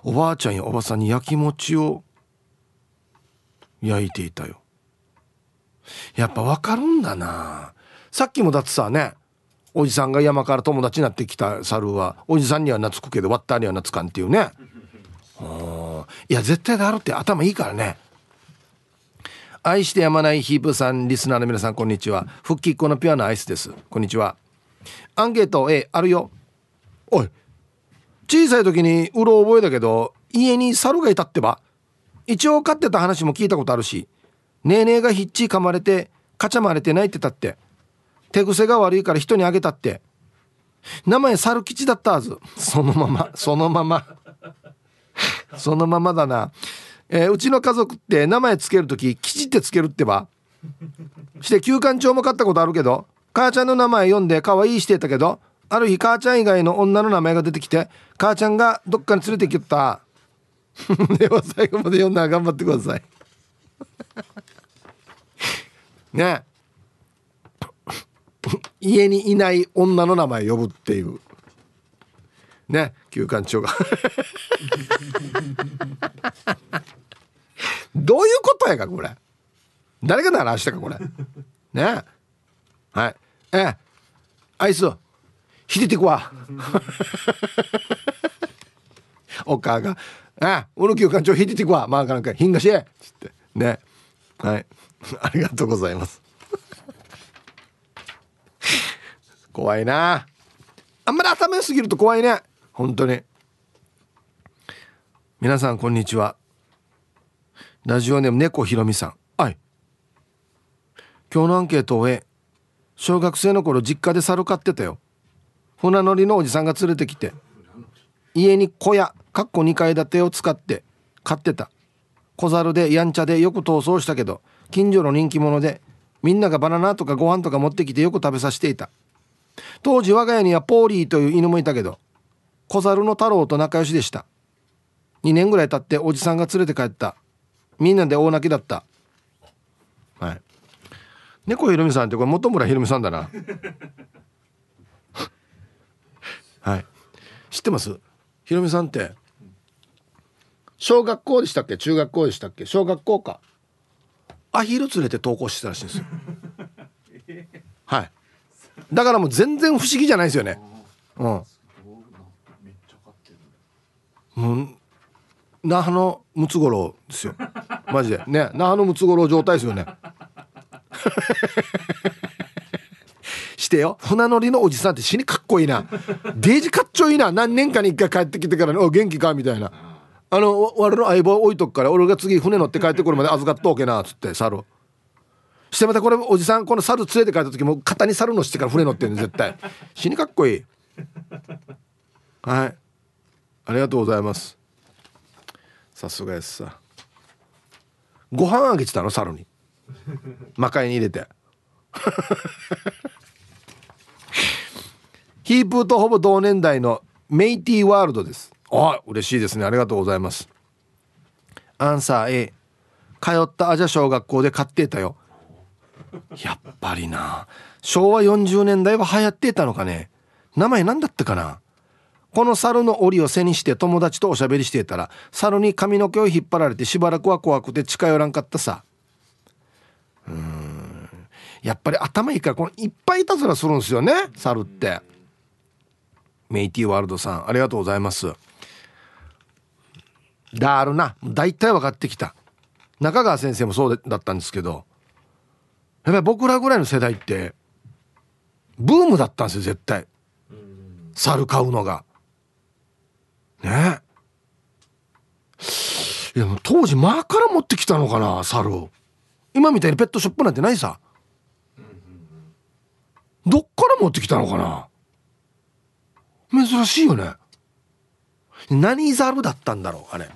おばあちゃんやおばさんに焼き餅を焼いていたよ。やっぱ分かるんだな。さっきもだってさねおじさんが山から友達になってきた猿はおじさんには懐くけどワッターには懐かんっていうねいや絶対だるって頭いいからね。愛してやまないヒープさんリスナーの皆さんこんにちは。復帰っ子のピュアなアイスです。こんにちは。アンケート A あるよ。おい。小さい時にうろ覚えだけど家に猿がいたってば。一応飼ってた話も聞いたことあるし。ねえねえがひっち噛まれてかちゃまれて泣いてたって。手癖が悪いから人にあげたって。名前猿吉だったはず。そのままそのまま。そのままだな、えー、うちの家族って名前つける時吉ってつけるってば？して休館長も買ったことあるけど母ちゃんの名前読んで可愛いしてたけどある日母ちゃん以外の女の名前が出てきて母ちゃんがどっかに連れてきた。では最後まで読んだら頑張ってください。ね。家にいない女の名前呼ぶっていう。ね。休館長が。どういうことやかこれ。誰が鳴らしたかこれ。ね。はい。えアイスひでてくわ。お母が「あおの休館長ひでてくわ。まあなんかひんがしえ」つって。ね。はい。ありがとうございます。怖いな。あんまり頭良すぎると怖いね。本当に。皆さんこんにちは。ラジオネーム猫ひろみさん。はい。今日のアンケートを終え小学生の頃実家で猿飼ってたよ。船乗りのおじさんが連れてきて家に小屋かっこ2階建てを使って飼ってた。小猿でやんちゃでよく逃走したけど近所の人気者でみんながバナナとかご飯とか持ってきてよく食べさせていた。当時我が家にはポーリーという犬もいたけど小猿の太郎と仲良しでした。2年ぐらい経っておじさんが連れて帰った。みんなで大泣きだった。はい。猫ひろみさんってこれ本村ひろみさんだな。はい。知ってます？ひろみさんって。小学校でしたっけ？中学校でしたっけ？小学校か。アヒル連れて登校してたらしいんですよ。はい。だからもう全然不思議じゃないですよね。うんもう那覇のムツゴロウですよ。マジで。ね。那覇のムツゴロウ状態ですよね。してよ。船乗りのおじさんって死にかっこいいな。デージかっちょいいな。何年かに一回帰ってきてから「お元気か?」みたいな「あの俺の相棒置いとくから俺が次船乗って帰ってくるまで預かっとおけな」っつって猿してまたこれおじさんこの猿連れて帰った時も肩に猿乗してから船乗ってるん絶対。死にかっこいい。はい。ありがとうございます。さすがやすさ。ご飯あげてたの？猿に。魔界に入れて。ヒープーとほぼ同年代のメイティワールドです。あ嬉しいですね。ありがとうございます。アンサー A 通ったアジャ小学校で買ってたよ。やっぱりな。昭和40年代は流行ってたのかね。名前何だったかな？この猿の檻を背にして友達とおしゃべりしていたら猿に髪の毛を引っ張られてしばらくは怖くて近寄らんかったさ。うん。やっぱり頭いいからこのいっぱいいたずらするんですよね猿って。メイティーワールドさんありがとうございます。だるな。大体分かってきた。中川先生もそうだったんですけどやっぱり僕らぐらいの世代ってブームだったんですよ絶対。猿飼うのが。ね。いや当時マーから持ってきたのかな猿を。今みたいにペットショップなんてないさ。どっから持ってきたのかな。珍しいよね。何猿だったんだろうあれ。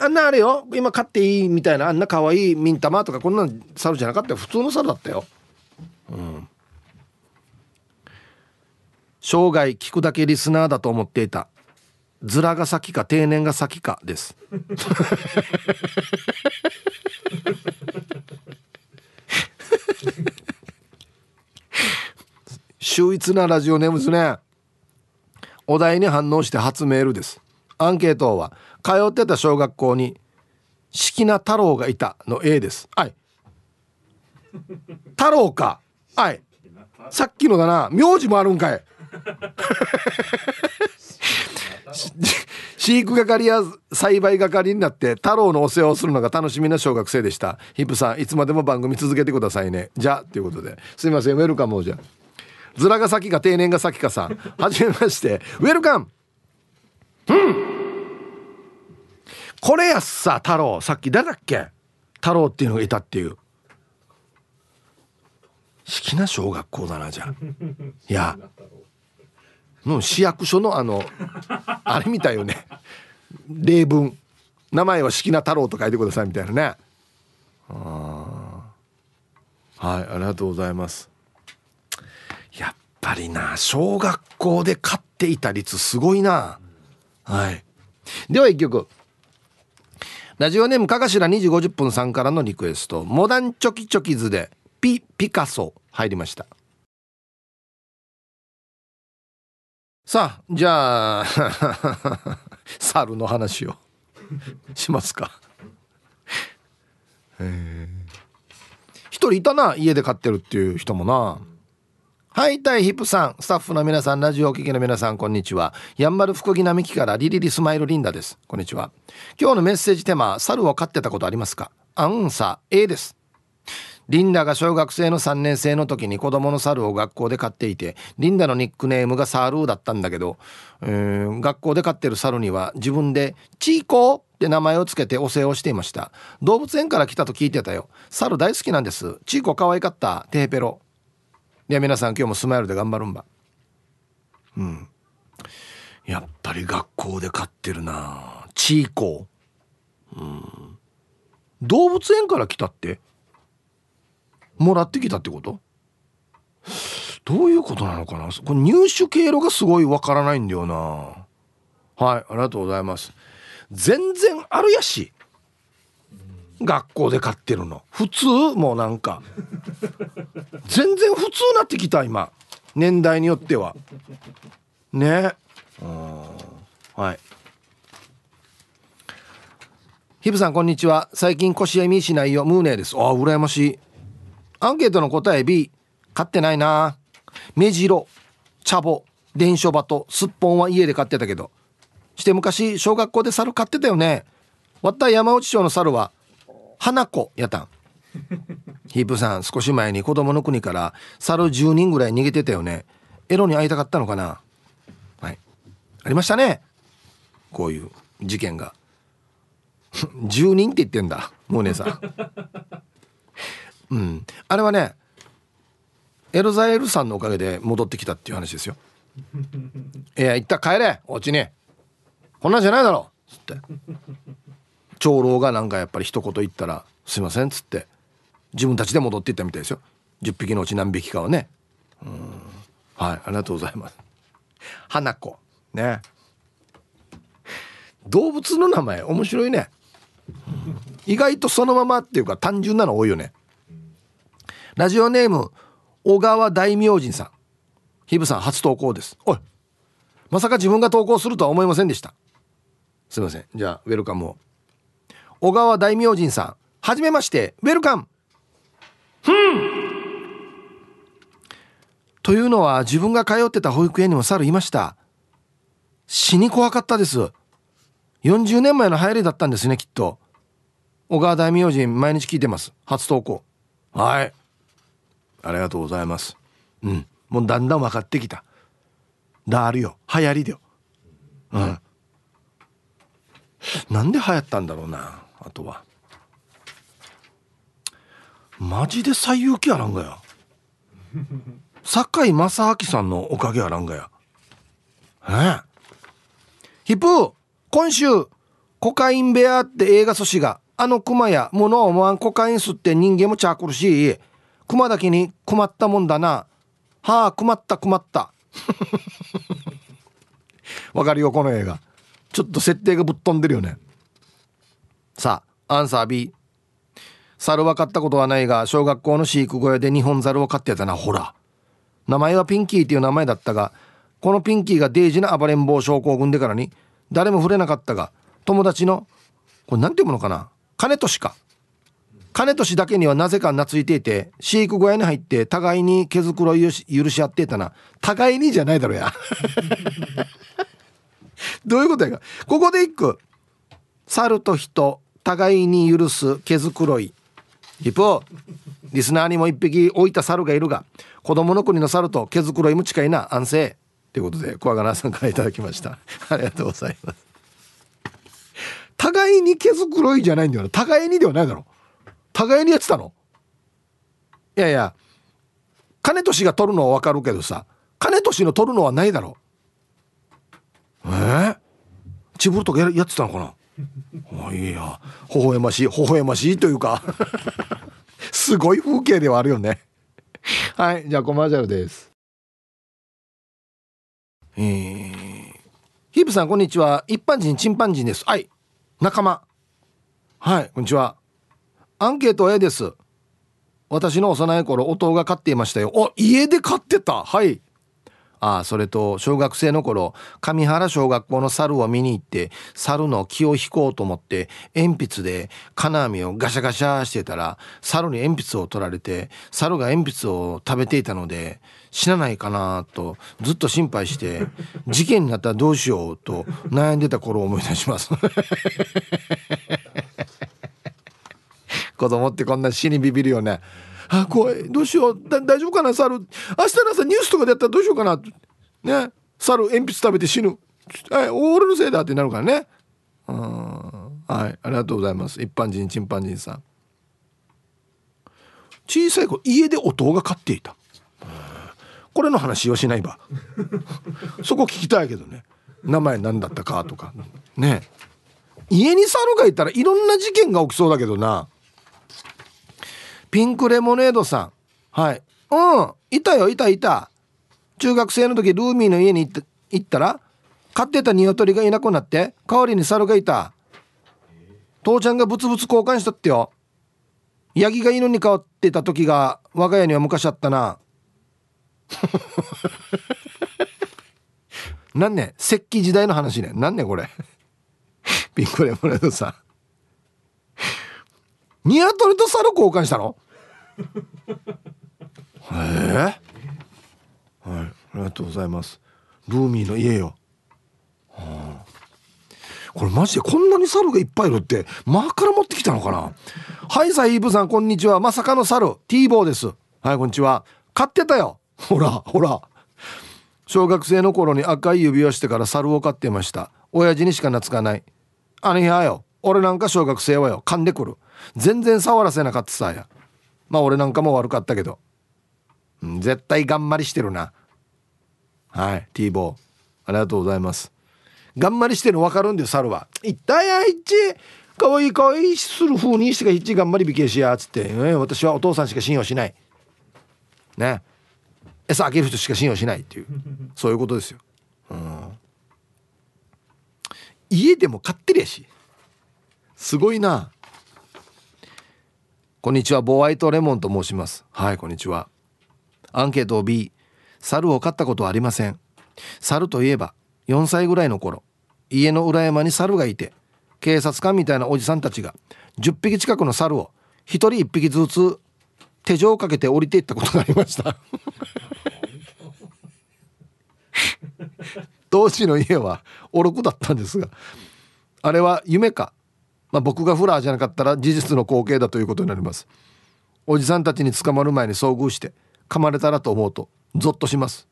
あんなあれよ今飼っていいみたいなあんな可愛いミンタマとかこんな猿じゃなかったよ。普通の猿だったよ。うん。生涯聞くだけリスナーだと思っていた。ズラが先か定年が先かです秀逸なラジオネームですねお題に反応して初メールですアンケートは通ってた小学校に式名太郎がい。たの A ですはい。太郎かはい。さっきのだな名字もあるんかい。飼育係や栽培係になって太郎のお世話をするのが楽しみな小学生でした。ヒップさんいつまでも番組続けてくださいね。じゃあということで。すいませんウェルカムじゃズラが先か定年が先かさん。はじめまして。ウェルカム。うん。これやっさ太郎。さっき誰だっけ？太郎っていうのがいたっていう。好きな小学校だなじゃいや。う市役所のあのあれみたいよね。例文。名前は式名太郎と書いてくださいみたいなね。はいありがとうございます。やっぱりな小学校で買っていた率すごいな。はい。では一曲。ラジオネームかがしら2時50分さんからのリクエスト。モダンチョキチョキズでピピカソ入りました。さあじゃあ 猿の話を しますか。え。一人いたな家で飼ってるっていう人もな。はいたいヒップさん。スタッフの皆さんラジオお聞きの皆さんこんにちは。やんばる福木並木からリリリスマイルリンダです。こんにちは。今日のメッセージテーマ猿を飼ってたことありますか？アンサー A です。リンダが小学生の3年生の時に子供の猿を学校で飼っていてリンダのニックネームがサールーだったんだけど、えー、学校で飼ってる猿には自分でチーコーって名前を付けてお世話をしていました。動物園から来たと聞いてたよ。猿大好きなんです。チーコ可愛かった。テーペロ。いや皆さん今日もスマイルで頑張るんば。うん。やっぱり学校で飼ってるな。チーコうん。動物園から来たって？もらってきたってこと？どういうことなのかな？これ入手経路がすごいわからないんだよな。はいありがとうございます。全然あるやし。学校で買ってるの。普通？もうなんか。全然普通なってきた今。年代によっては。ね。はい。ヒブさんこんにちは。最近腰やみしないよ。ムーネーです。ああ羨ましい。アンケートの答え B 飼ってないな。目白茶ボ伝書バとすっぽんは家で飼ってたけど。して昔小学校で猿飼ってたよね。わった山内町の猿は花子やたん。ヒープさん少し前に子供の国から猿10人ぐらい逃げてたよね。エロに会いたかったのかな。はい。ありましたね。こういう事件が。10人って言ってんだもうねさうん。あれはねエロザエルさんのおかげで戻ってきたっていう話ですよ。いや一旦帰れお家に。こんなんじゃないだろつって。長老がなんかやっぱり一言言ったら「すいません」っつって。自分たちで戻っていったみたいですよ。10匹のうち何匹かはね。うん。はいありがとうございます。花子。ね。動物の名前面白いね。意外とそのままっていうか単純なの多いよね。ラジオネーム小川大明神さん。ヒブさん初投稿です。おい。まさか自分が投稿するとは思いませんでした。すいません。じゃあウェルカムを。小川大明神さんはじめましてウェルカム。ふん。というのは自分が通ってた保育園にも猿いました。死に怖かったです。40年前の流行りだったんですねきっと。小川大明神毎日聞いてます。初投稿。はいありがとうございます。うん。もうだんだん分かってきた。だあるよ。流行りだよ。うん。なんで流行ったんだろうなあとは。マジで最有機あらんがや。堺正明さんのおかげあらんがや。えヒップ今週コカインベアって映画阻止があのクマや物を思わんコカイン吸って人間もちゃくるしクマだけに困ったもんだな。はあ困った困った。わかるよこの映画。ちょっと設定がぶっ飛んでるよね。さあアンサー B 猿は飼ったことはないが小学校の飼育小屋で日本猿を飼ってたな。ほら。名前はピンキーっていう名前だったがこのピンキーがデイジな暴れん坊症候群でからに誰も触れなかったが友達のこれ何て読むのかな？金年か。金年だけにはなぜか懐いていて飼育小屋に入って互いに毛づくろいを許し合ってたな。互いにじゃないだろや。どういうことやか。ここで一句。猿と人互いに許す毛づくろい。ヒポリスナーにも一匹置いた猿がいるが子供の国の猿と毛づくろいも近いな。安静。ということで小柄さんからいただきました。ありがとうございます。互いに毛づくろいじゃないんだよな。互いにではないだろ互いにやってたの？いやいや金年が取るのは分かるけどさ金年の取るのはないだろ。え？ー、チブルとかやってたのかな？あいや微笑ましい微笑ましいというか すごい風景ではあるよね。はいじゃあコマーシャルです。えー、ヒープさんこんにちは。一般人チンパンジーです。はい仲間。はいこんにちは。アンケート A です。私の幼い頃弟が飼っていましたよ。お家で飼ってた？はい。ああそれと小学生の頃上原小学校の猿を見に行って猿の気を引こうと思って鉛筆で金網をガシャガシャしてたら猿に鉛筆を取られて猿が鉛筆を食べていたので死なないかなとずっと心配して事件になったらどうしようと悩んでた頃を思い出します。子供ってこんな死にビビるよね。あ怖い。どうしよう。大丈夫かな？猿。明日の朝ニュースとかでやったらどうしようかな？ね。猿鉛筆食べて死ぬ。はい俺のせいだってなるからね。うん。はい。ありがとうございます。一般人チンパンジーさん。小さい子家で弟が飼っていた。これの話はしないば。そこ聞きたいけどね。名前何だったかとか。ね。家に猿がいたらいろんな事件が起きそうだけどな。ピンクレモネードさん。はい。うん。いたよいたいた。中学生の時ルーミーの家に行行ったら飼ってた鶏がいなくなって代わりに猿がいた。父ちゃんがブツブツ交換したってよ。ヤギが犬に変わってた時が我が家には昔あったな。なんね石器時代の話ね。なんねこれ。ピンクレモネードさん。ニワトリと猿交換したの？へえ。はいありがとうございます。ルーミーの家よ、はあ、これマジでこんなに猿がいっぱいいるってマーから持ってきたのかな？はいサイーブさんこんにちは。まさかの猿。T ボーです。はいこんにちは。飼ってたよ。ほらほら。小学生の頃に赤い指輪してから猿を飼ってました。親父にしか懐かない。あの日はよ俺なんか小学生はよ噛んでくる。全然触らせなかったさや。まあ俺なんかも悪かったけど、絶対頑張りしてるな。はい T ボー。ありがとうございます。頑張りしてるの分かるんだよ猿は「いったやいち。かわいいかわいいする風にしてがいっち頑張りびけしや」っつって、えー、私はお父さんしか信用しない。ね。餌あげる人しか信用しないっていう。そういうことですよ、うん、家でも飼ってるやし。すごいな。こんにちは。ボワイトレモンと申します。はいこんにちは。アンケート B 猿を飼ったことはありません。猿といえば4歳ぐらいの頃家の裏山に猿がいて警察官みたいなおじさんたちが10匹近くの猿を1人1匹ずつ手錠をかけて降りていったことがありました。当時の家はおろくだったんですがあれは夢かまあ、僕がフラーじゃなかったら事実の光景だということになります。おじさんたちに捕まる前に遭遇して噛まれたらと思うとゾッとします。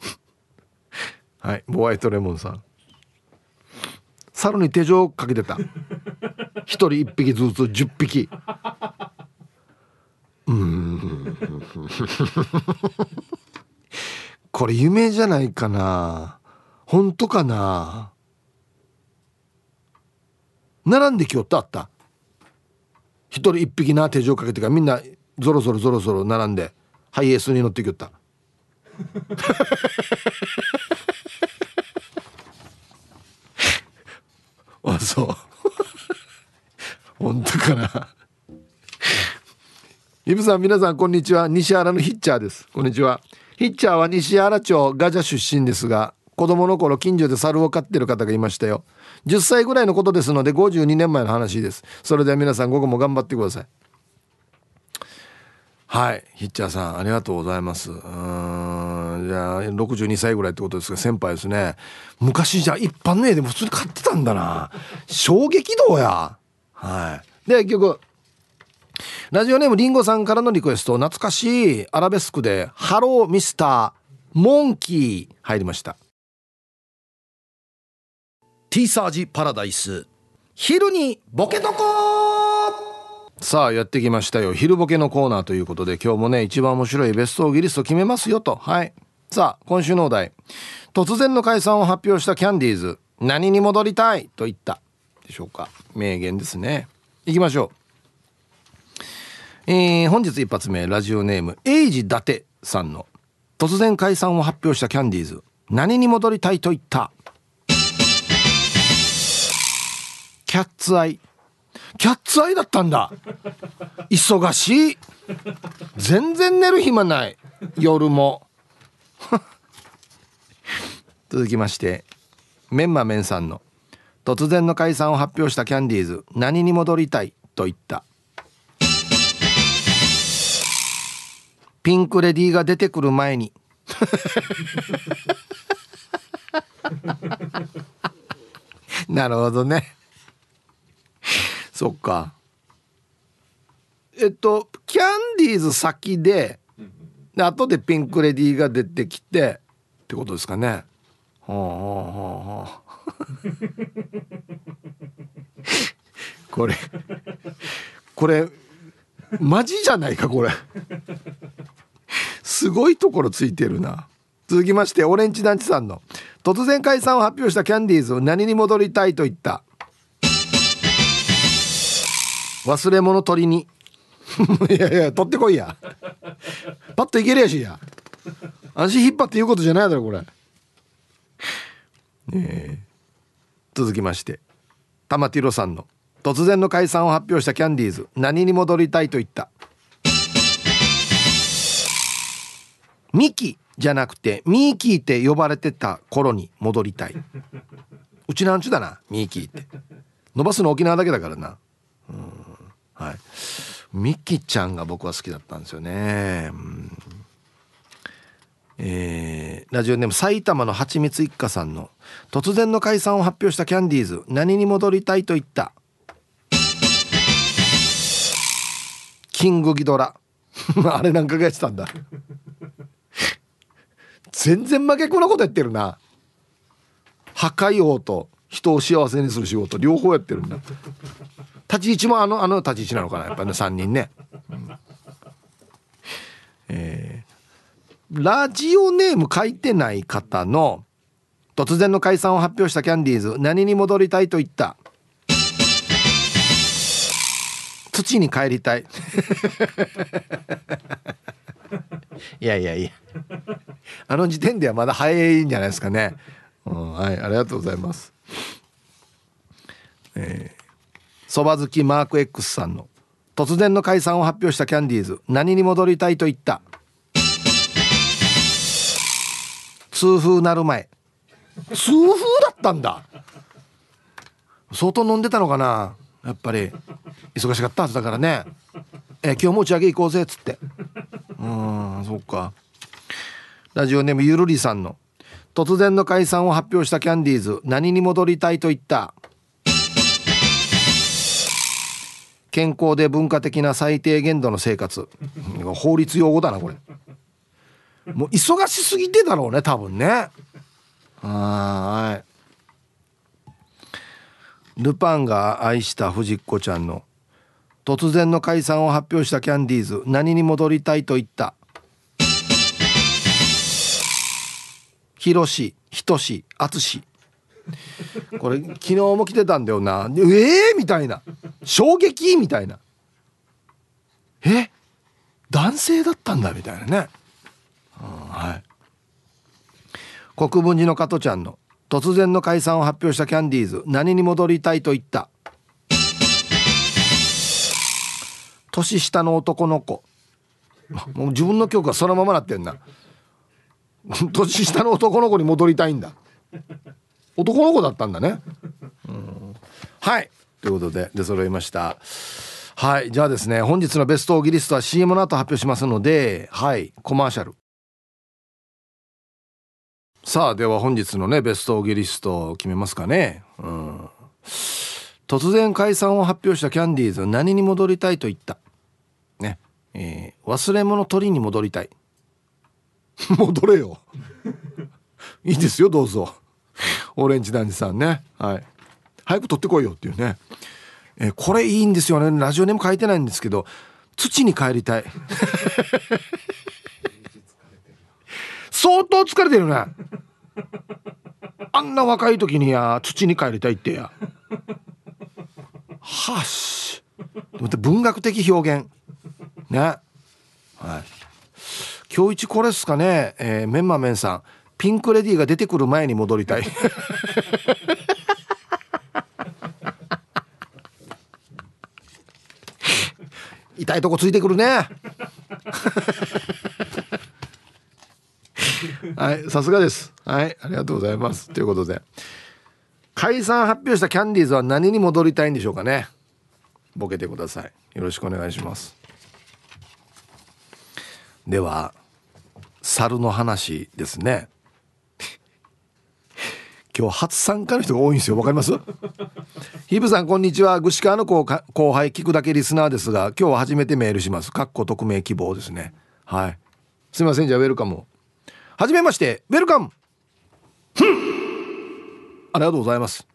はいボワイトレモンさん。猿に手錠をかけてた。一人一匹ずつ10匹。うん。これ夢じゃないかな。本当かな。並んできよってあった。一人一匹な手錠かけてからみんなぞろぞろぞろぞろ並んでハイエースに乗ってきよった。あそう。本当かな。イブさん皆さんこんにちは。西原のヒッチャーです。こんにちは。ヒッチャーは西原町ガジャ出身ですが子供の頃近所で猿を飼ってる方がいましたよ。10歳ぐらいのことですので52年前の話です。それでは皆さん午後も頑張ってください。はい。ヒッチャーさんありがとうございます。うん。じゃあ62歳ぐらいってことですが先輩ですね。昔じゃ一般の家でも普通に買ってたんだな。衝撃度や。はい。で結局ラジオネームりんごさんからのリクエスト。懐かしいアラベスクで「ハローミスターモンキー」入りました。ティーサージパラダイス。昼にボケとこさあやってきましたよ。昼ボケのコーナーということで今日もね一番面白いベストオギリスト決めますよと。はい。さあ今週のお題。突然の解散を発表したキャンディーズ。何に戻りたいと言った。でしょうか。名言ですね。いきましょう。えー、本日一発目。ラジオネームエイジ伊達さんの。突然解散を発表したキャンディーズ。何に戻りたいと言った。キャッツアイ。キャッツアイだったんだ。忙しい。全然寝る暇ない。夜も。続きましてメンマメンさんの突然の解散を発表したキャンディーズ何に戻りたいと言った。ピンクレディーが出てくる前に。なるほどね。そっか。えっとキャンディーズ先でで後でピンク・レディーが出てきてってことですかね。はあはあはあ これこれマジじゃないかこれ。すごいところついてるな。続きましてオレンジ団地さんの。突然解散を発表したキャンディーズ何に戻りたいと言った忘れ物取りに。いやいや取ってこいや。パッといけるやしや。足引っ張って言うことじゃないだろこれ。え。続きまして。玉ティロさんの突然の解散を発表したキャンディーズ何に戻りたいと言った。ミキじゃなくてミーキーって呼ばれてた頃に戻りたい。うちなんちゅだなミーキーって。伸ばすの沖縄だけだからな。うんはい。ミキちゃんが僕は好きだったんですよね、うん、えー、ラジオネーム埼玉のはちみつ一家さんの突然の解散を発表したキャンディーズ。何に戻りたいと言った？キングギドラ。あれなんかがやってたんだ。全然負けこなことやってるな。破壊王と人を幸せにする仕事両方やってるんだ。立ち位置もあのあの立ち位置なのかなやっぱね3人ね、うん、えー、ラジオネーム書いてない方の突然の解散を発表したキャンディーズ何に戻りたいと言った？土に帰りたい。いやいやいや。あの時点ではまだ早いんじゃないですかね、うん、はいありがとうございます。えーそば好きマーク X さんの突然の解散を発表したキャンディーズ何に戻りたいと言った？痛風なる前。痛風だったんだ。相当飲んでたのかな？やっぱり。忙しかったはずだからね。え今日も打ち上げ行こうぜっつって。うんそっか。ラジオネームゆるりさんの突然の解散を発表したキャンディーズ何に戻りたいと言った？健康で文化的な最低限度の生活。法律用語だなこれ。もう忙しすぎてだろうね多分ね。はい。ルパンが愛した藤子ちゃんの突然の解散を発表したキャンディーズ何に戻りたいと言った？ひろしひとしあつしこれ昨日も来てたんだよな。ええー、みたいな。衝撃？みたいな。え？男性だったんだみたいなね、うん、はい。国分寺の加トちゃんの突然の解散を発表したキャンディーズ何に戻りたいと言った？年下の男の子。もう自分の曲がそのままなってんな。年下の男の子に戻りたいんだ。男の子だったんだね、うん、はい。ということで出揃いました。はい。じゃあですね本日のベストオギリストは CM の後発表しますのではい。コマーシャル。さあでは本日のねベストオギリストを決めますかね。うん。突然解散を発表したキャンディーズ何に戻りたいと言った。ね。えー、忘れ物取りに戻りたい。戻れよ。いいですよどうぞ。オレンジダンジさんね。はい。早く取ってこいよっていうね、えー、これいいんですよね。ラジオネーム書いてないんですけど土に帰りたい。相当疲れてるね。あんな若い時にや土に帰りたいってや。はし。文学的表現。ね。はい。今日一これですかね、えー、メンマメンさんピンクレディーが出てくる前に戻りたい。痛いとこついてくるね。はいさすがです。はいありがとうございます。ということで。解散発表したキャンディーズは何に戻りたいんでしょうかね。ボケてください。よろしくお願いします。では猿の話ですね今日初参加の人が多いんですよ。わかります？ヒブさんこんにちは。具志川の後輩聞くだけリスナーですが今日は初めてメールします。かっこ匿名希望ですね。はい。すいません。じゃあウェルカムはじめまして。ウェルカム。ありがとうございます。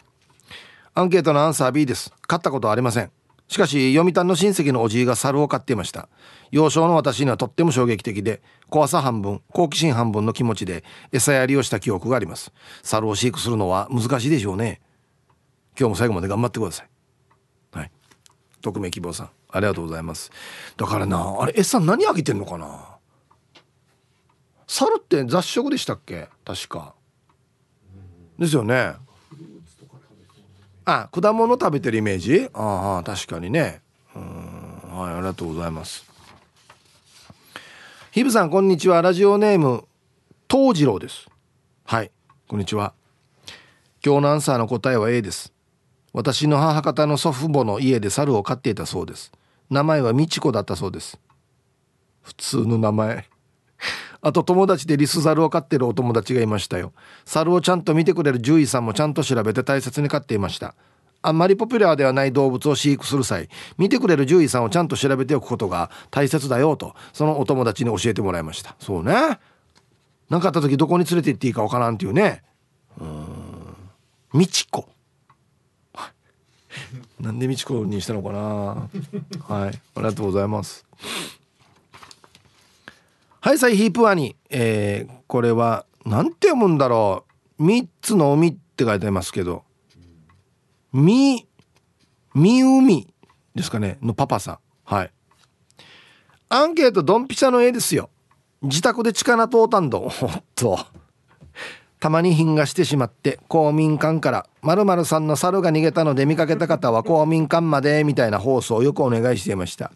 アンケートのアンサー B です。勝ったことはありません。しかし読谷の親戚のおじいが猿を飼っていました。幼少の私にはとっても衝撃的で怖さ半分好奇心半分の気持ちで餌やりをした記憶があります。猿を飼育するのは難しいでしょうね。今日も最後まで頑張ってください。はい。匿名希望さんありがとうございます。だからなあれ餌何あげてんのかな？猿って雑食でしたっけ？確か。ですよね。あ果物食べてるイメージ？ああ確かにね。うん。はいありがとうございます。ヒブさんこんにちは。ラジオネーム東次郎です。はいこんにちは。今日のアンサーの答えは A です。私の母方の祖父母の家で猿を飼っていたそうです。名前は美智子だったそうです。普通の名前。あと友達でリスザルを飼ってるお友達がいましたよ。猿をちゃんと見てくれる獣医さんもちゃんと調べて大切に飼っていました。あんまりポピュラーではない動物を飼育する際見てくれる獣医さんをちゃんと調べておくことが大切だよとそのお友達に教えてもらいました。そうね。何かあった時どこに連れて行っていいかわからんっていうね。うん。みちこ。なんでみちこにしたのかな。はい。ありがとうございます。はいさいヒープワニ。えー、これはなんて読むんだろう。3つの海って書いてますけど。みみうみですかね。のパパさん。はい。アンケートドンピシャの絵ですよ。自宅で力通ったんどおっと。たまに品がしてしまって公民館から〇〇さんの猿が逃げたので見かけた方は公民館までみたいな放送をよくお願いしていました。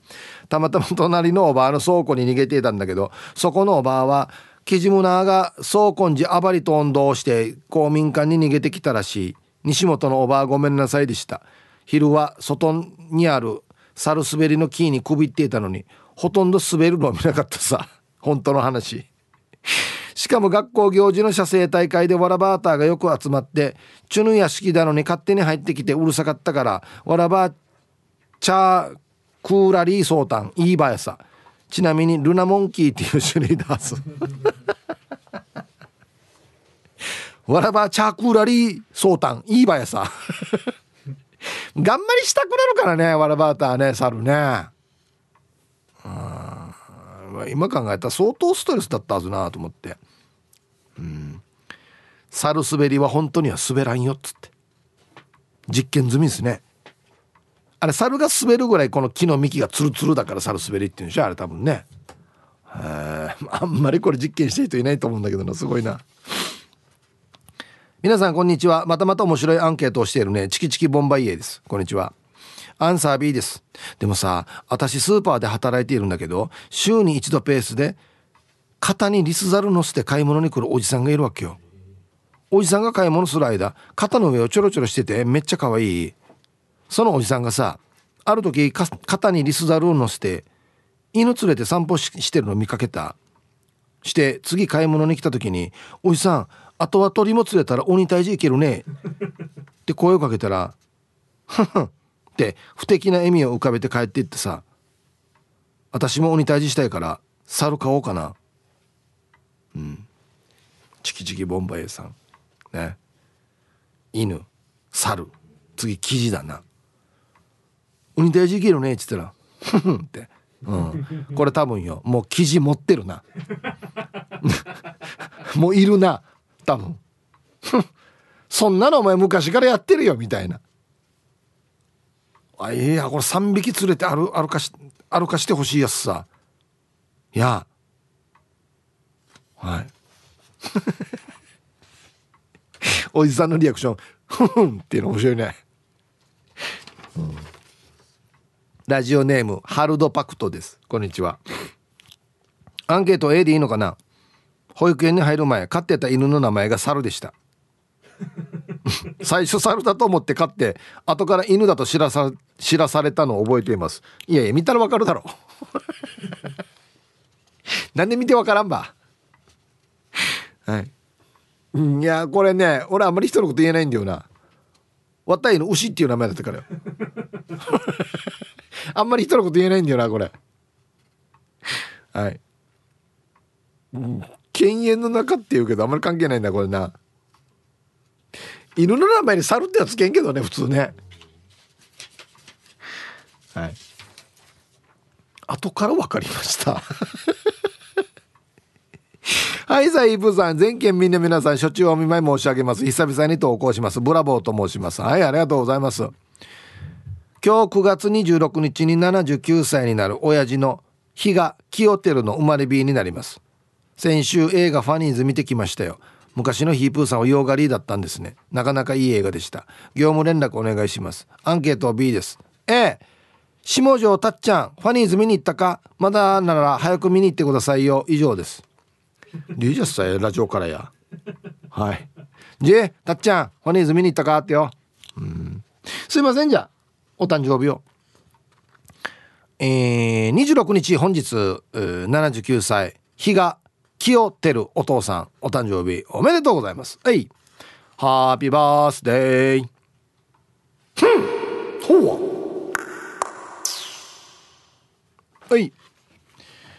たまたま隣のおばあの倉庫に逃げていたんだけどそこのおばあはキジムナーが倉庫に暴りと運動して公民館に逃げてきたらしい。西本のおばあごめんなさいでした。昼は外にある猿滑りの木にくびっていたのにほとんど滑るのを見なかったさ。本当の話。しかも学校行事の写生大会でわらバーターがよく集まってチュヌ屋敷だのに勝手に入ってきてうるさかったからわらバーチャークーラリーソータンいいばやさ。ちなみにルナモンキーっていう種類だす わらばチャークーラリーソータンいいばやさ。頑張りしたくなるからねわらバーターね猿ね。今考えたら相当ストレスだったはずなと思って。うん。猿滑りは本当には滑らんよっつって。実験済みですね。あれ猿が滑るぐらいこの木の幹がツルツルだから猿滑りっていうんでしょあれ多分ね。あんまりこれ実験してる人いないと思うんだけどなすごいな。皆さんこんにちは。またまた面白いアンケートをしているねチキチキボンバイエです。こんにちは。アンサー B です。でもさ私スーパーで働いているんだけど週に一度ペースで肩にリスザル乗せて買い物に来るおじさんがいるわけよ。おじさんが買い物する間肩の上をちょろちょろしててめっちゃ可愛い。そのおじさんがさある時肩にリスザルを乗せて犬連れて散歩してるのを見かけた。して次買い物に来た時に「おじさんあとは鳥も連れたら鬼退治いけるね」って声をかけたら「ふふん」って不敵な笑みを浮かべて帰っていってさ私も鬼退治したいから猿買おうかな。うん。チキチキボンバイエさん。ね。犬。猿。次キジだな。鬼退治いけるねっつったら「ふふん」って、うん、これ多分よ。もう生地持ってるな。もういるな。多分。そんなのお前昔からやってるよみたいな。あいやこれ3匹連れて歩歩かし歩かしてほしいやつさ。いや。はい。おじさんのリアクションふふんっていうの面白いね、うん、ラジオネームハルドパクトです。こんにちは。アンケート A でいいのかな？保育園に入る前飼ってた犬の名前が猿でした。最初猿だと思って飼って後から犬だと知らさ知らされたのを覚えています。いやいや見たらわかるだろ。なんで見てわからんば。はい。いやこれね俺あんまり人のこと言えないんだよな。わたいの牛っていう名前だったからよ。あんまり人のこと言えないんだよなこれ。はい。うん犬猿の中って言うけどあんまり関係ないんだこれな。犬の名前に猿ってやつけんけどね普通ねはい後から分かりました はい、さあ、イブさん、全県民の皆さん、初中お見舞い申し上げます。久々に投稿します。ブラボーと申します。はい、ありがとうございます。今日9月26日に79歳になる親父の日が清照の生まれ日になります。先週映画ファニーズ見てきましたよ。昔のヒープーさんはヨーガリーだったんですね。なかなかいい映画でした。業務連絡お願いします。アンケートは B です。A、下條たっちゃん、ファニーズ見に行ったか？まだなら早く見に行ってくださいよ。以上です。20歳ラジオからやはいじゃたっちゃんファニーズ見に行ったか？ってようんすいませんじゃお誕生日をえー、26日本日79歳日が清照お父さんお誕生日おめでとうございます。はい。ハッピーバースデーふん。ほう。はい。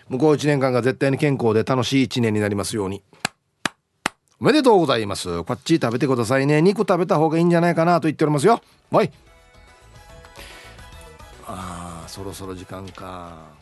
向こう1年間が絶対に健康で楽しい1年になりますように。おめでとうございます。こっち食べてくださいね。肉食べた方がいいんじゃないかなと言っておりますよ。はい。あーそろそろ時間か。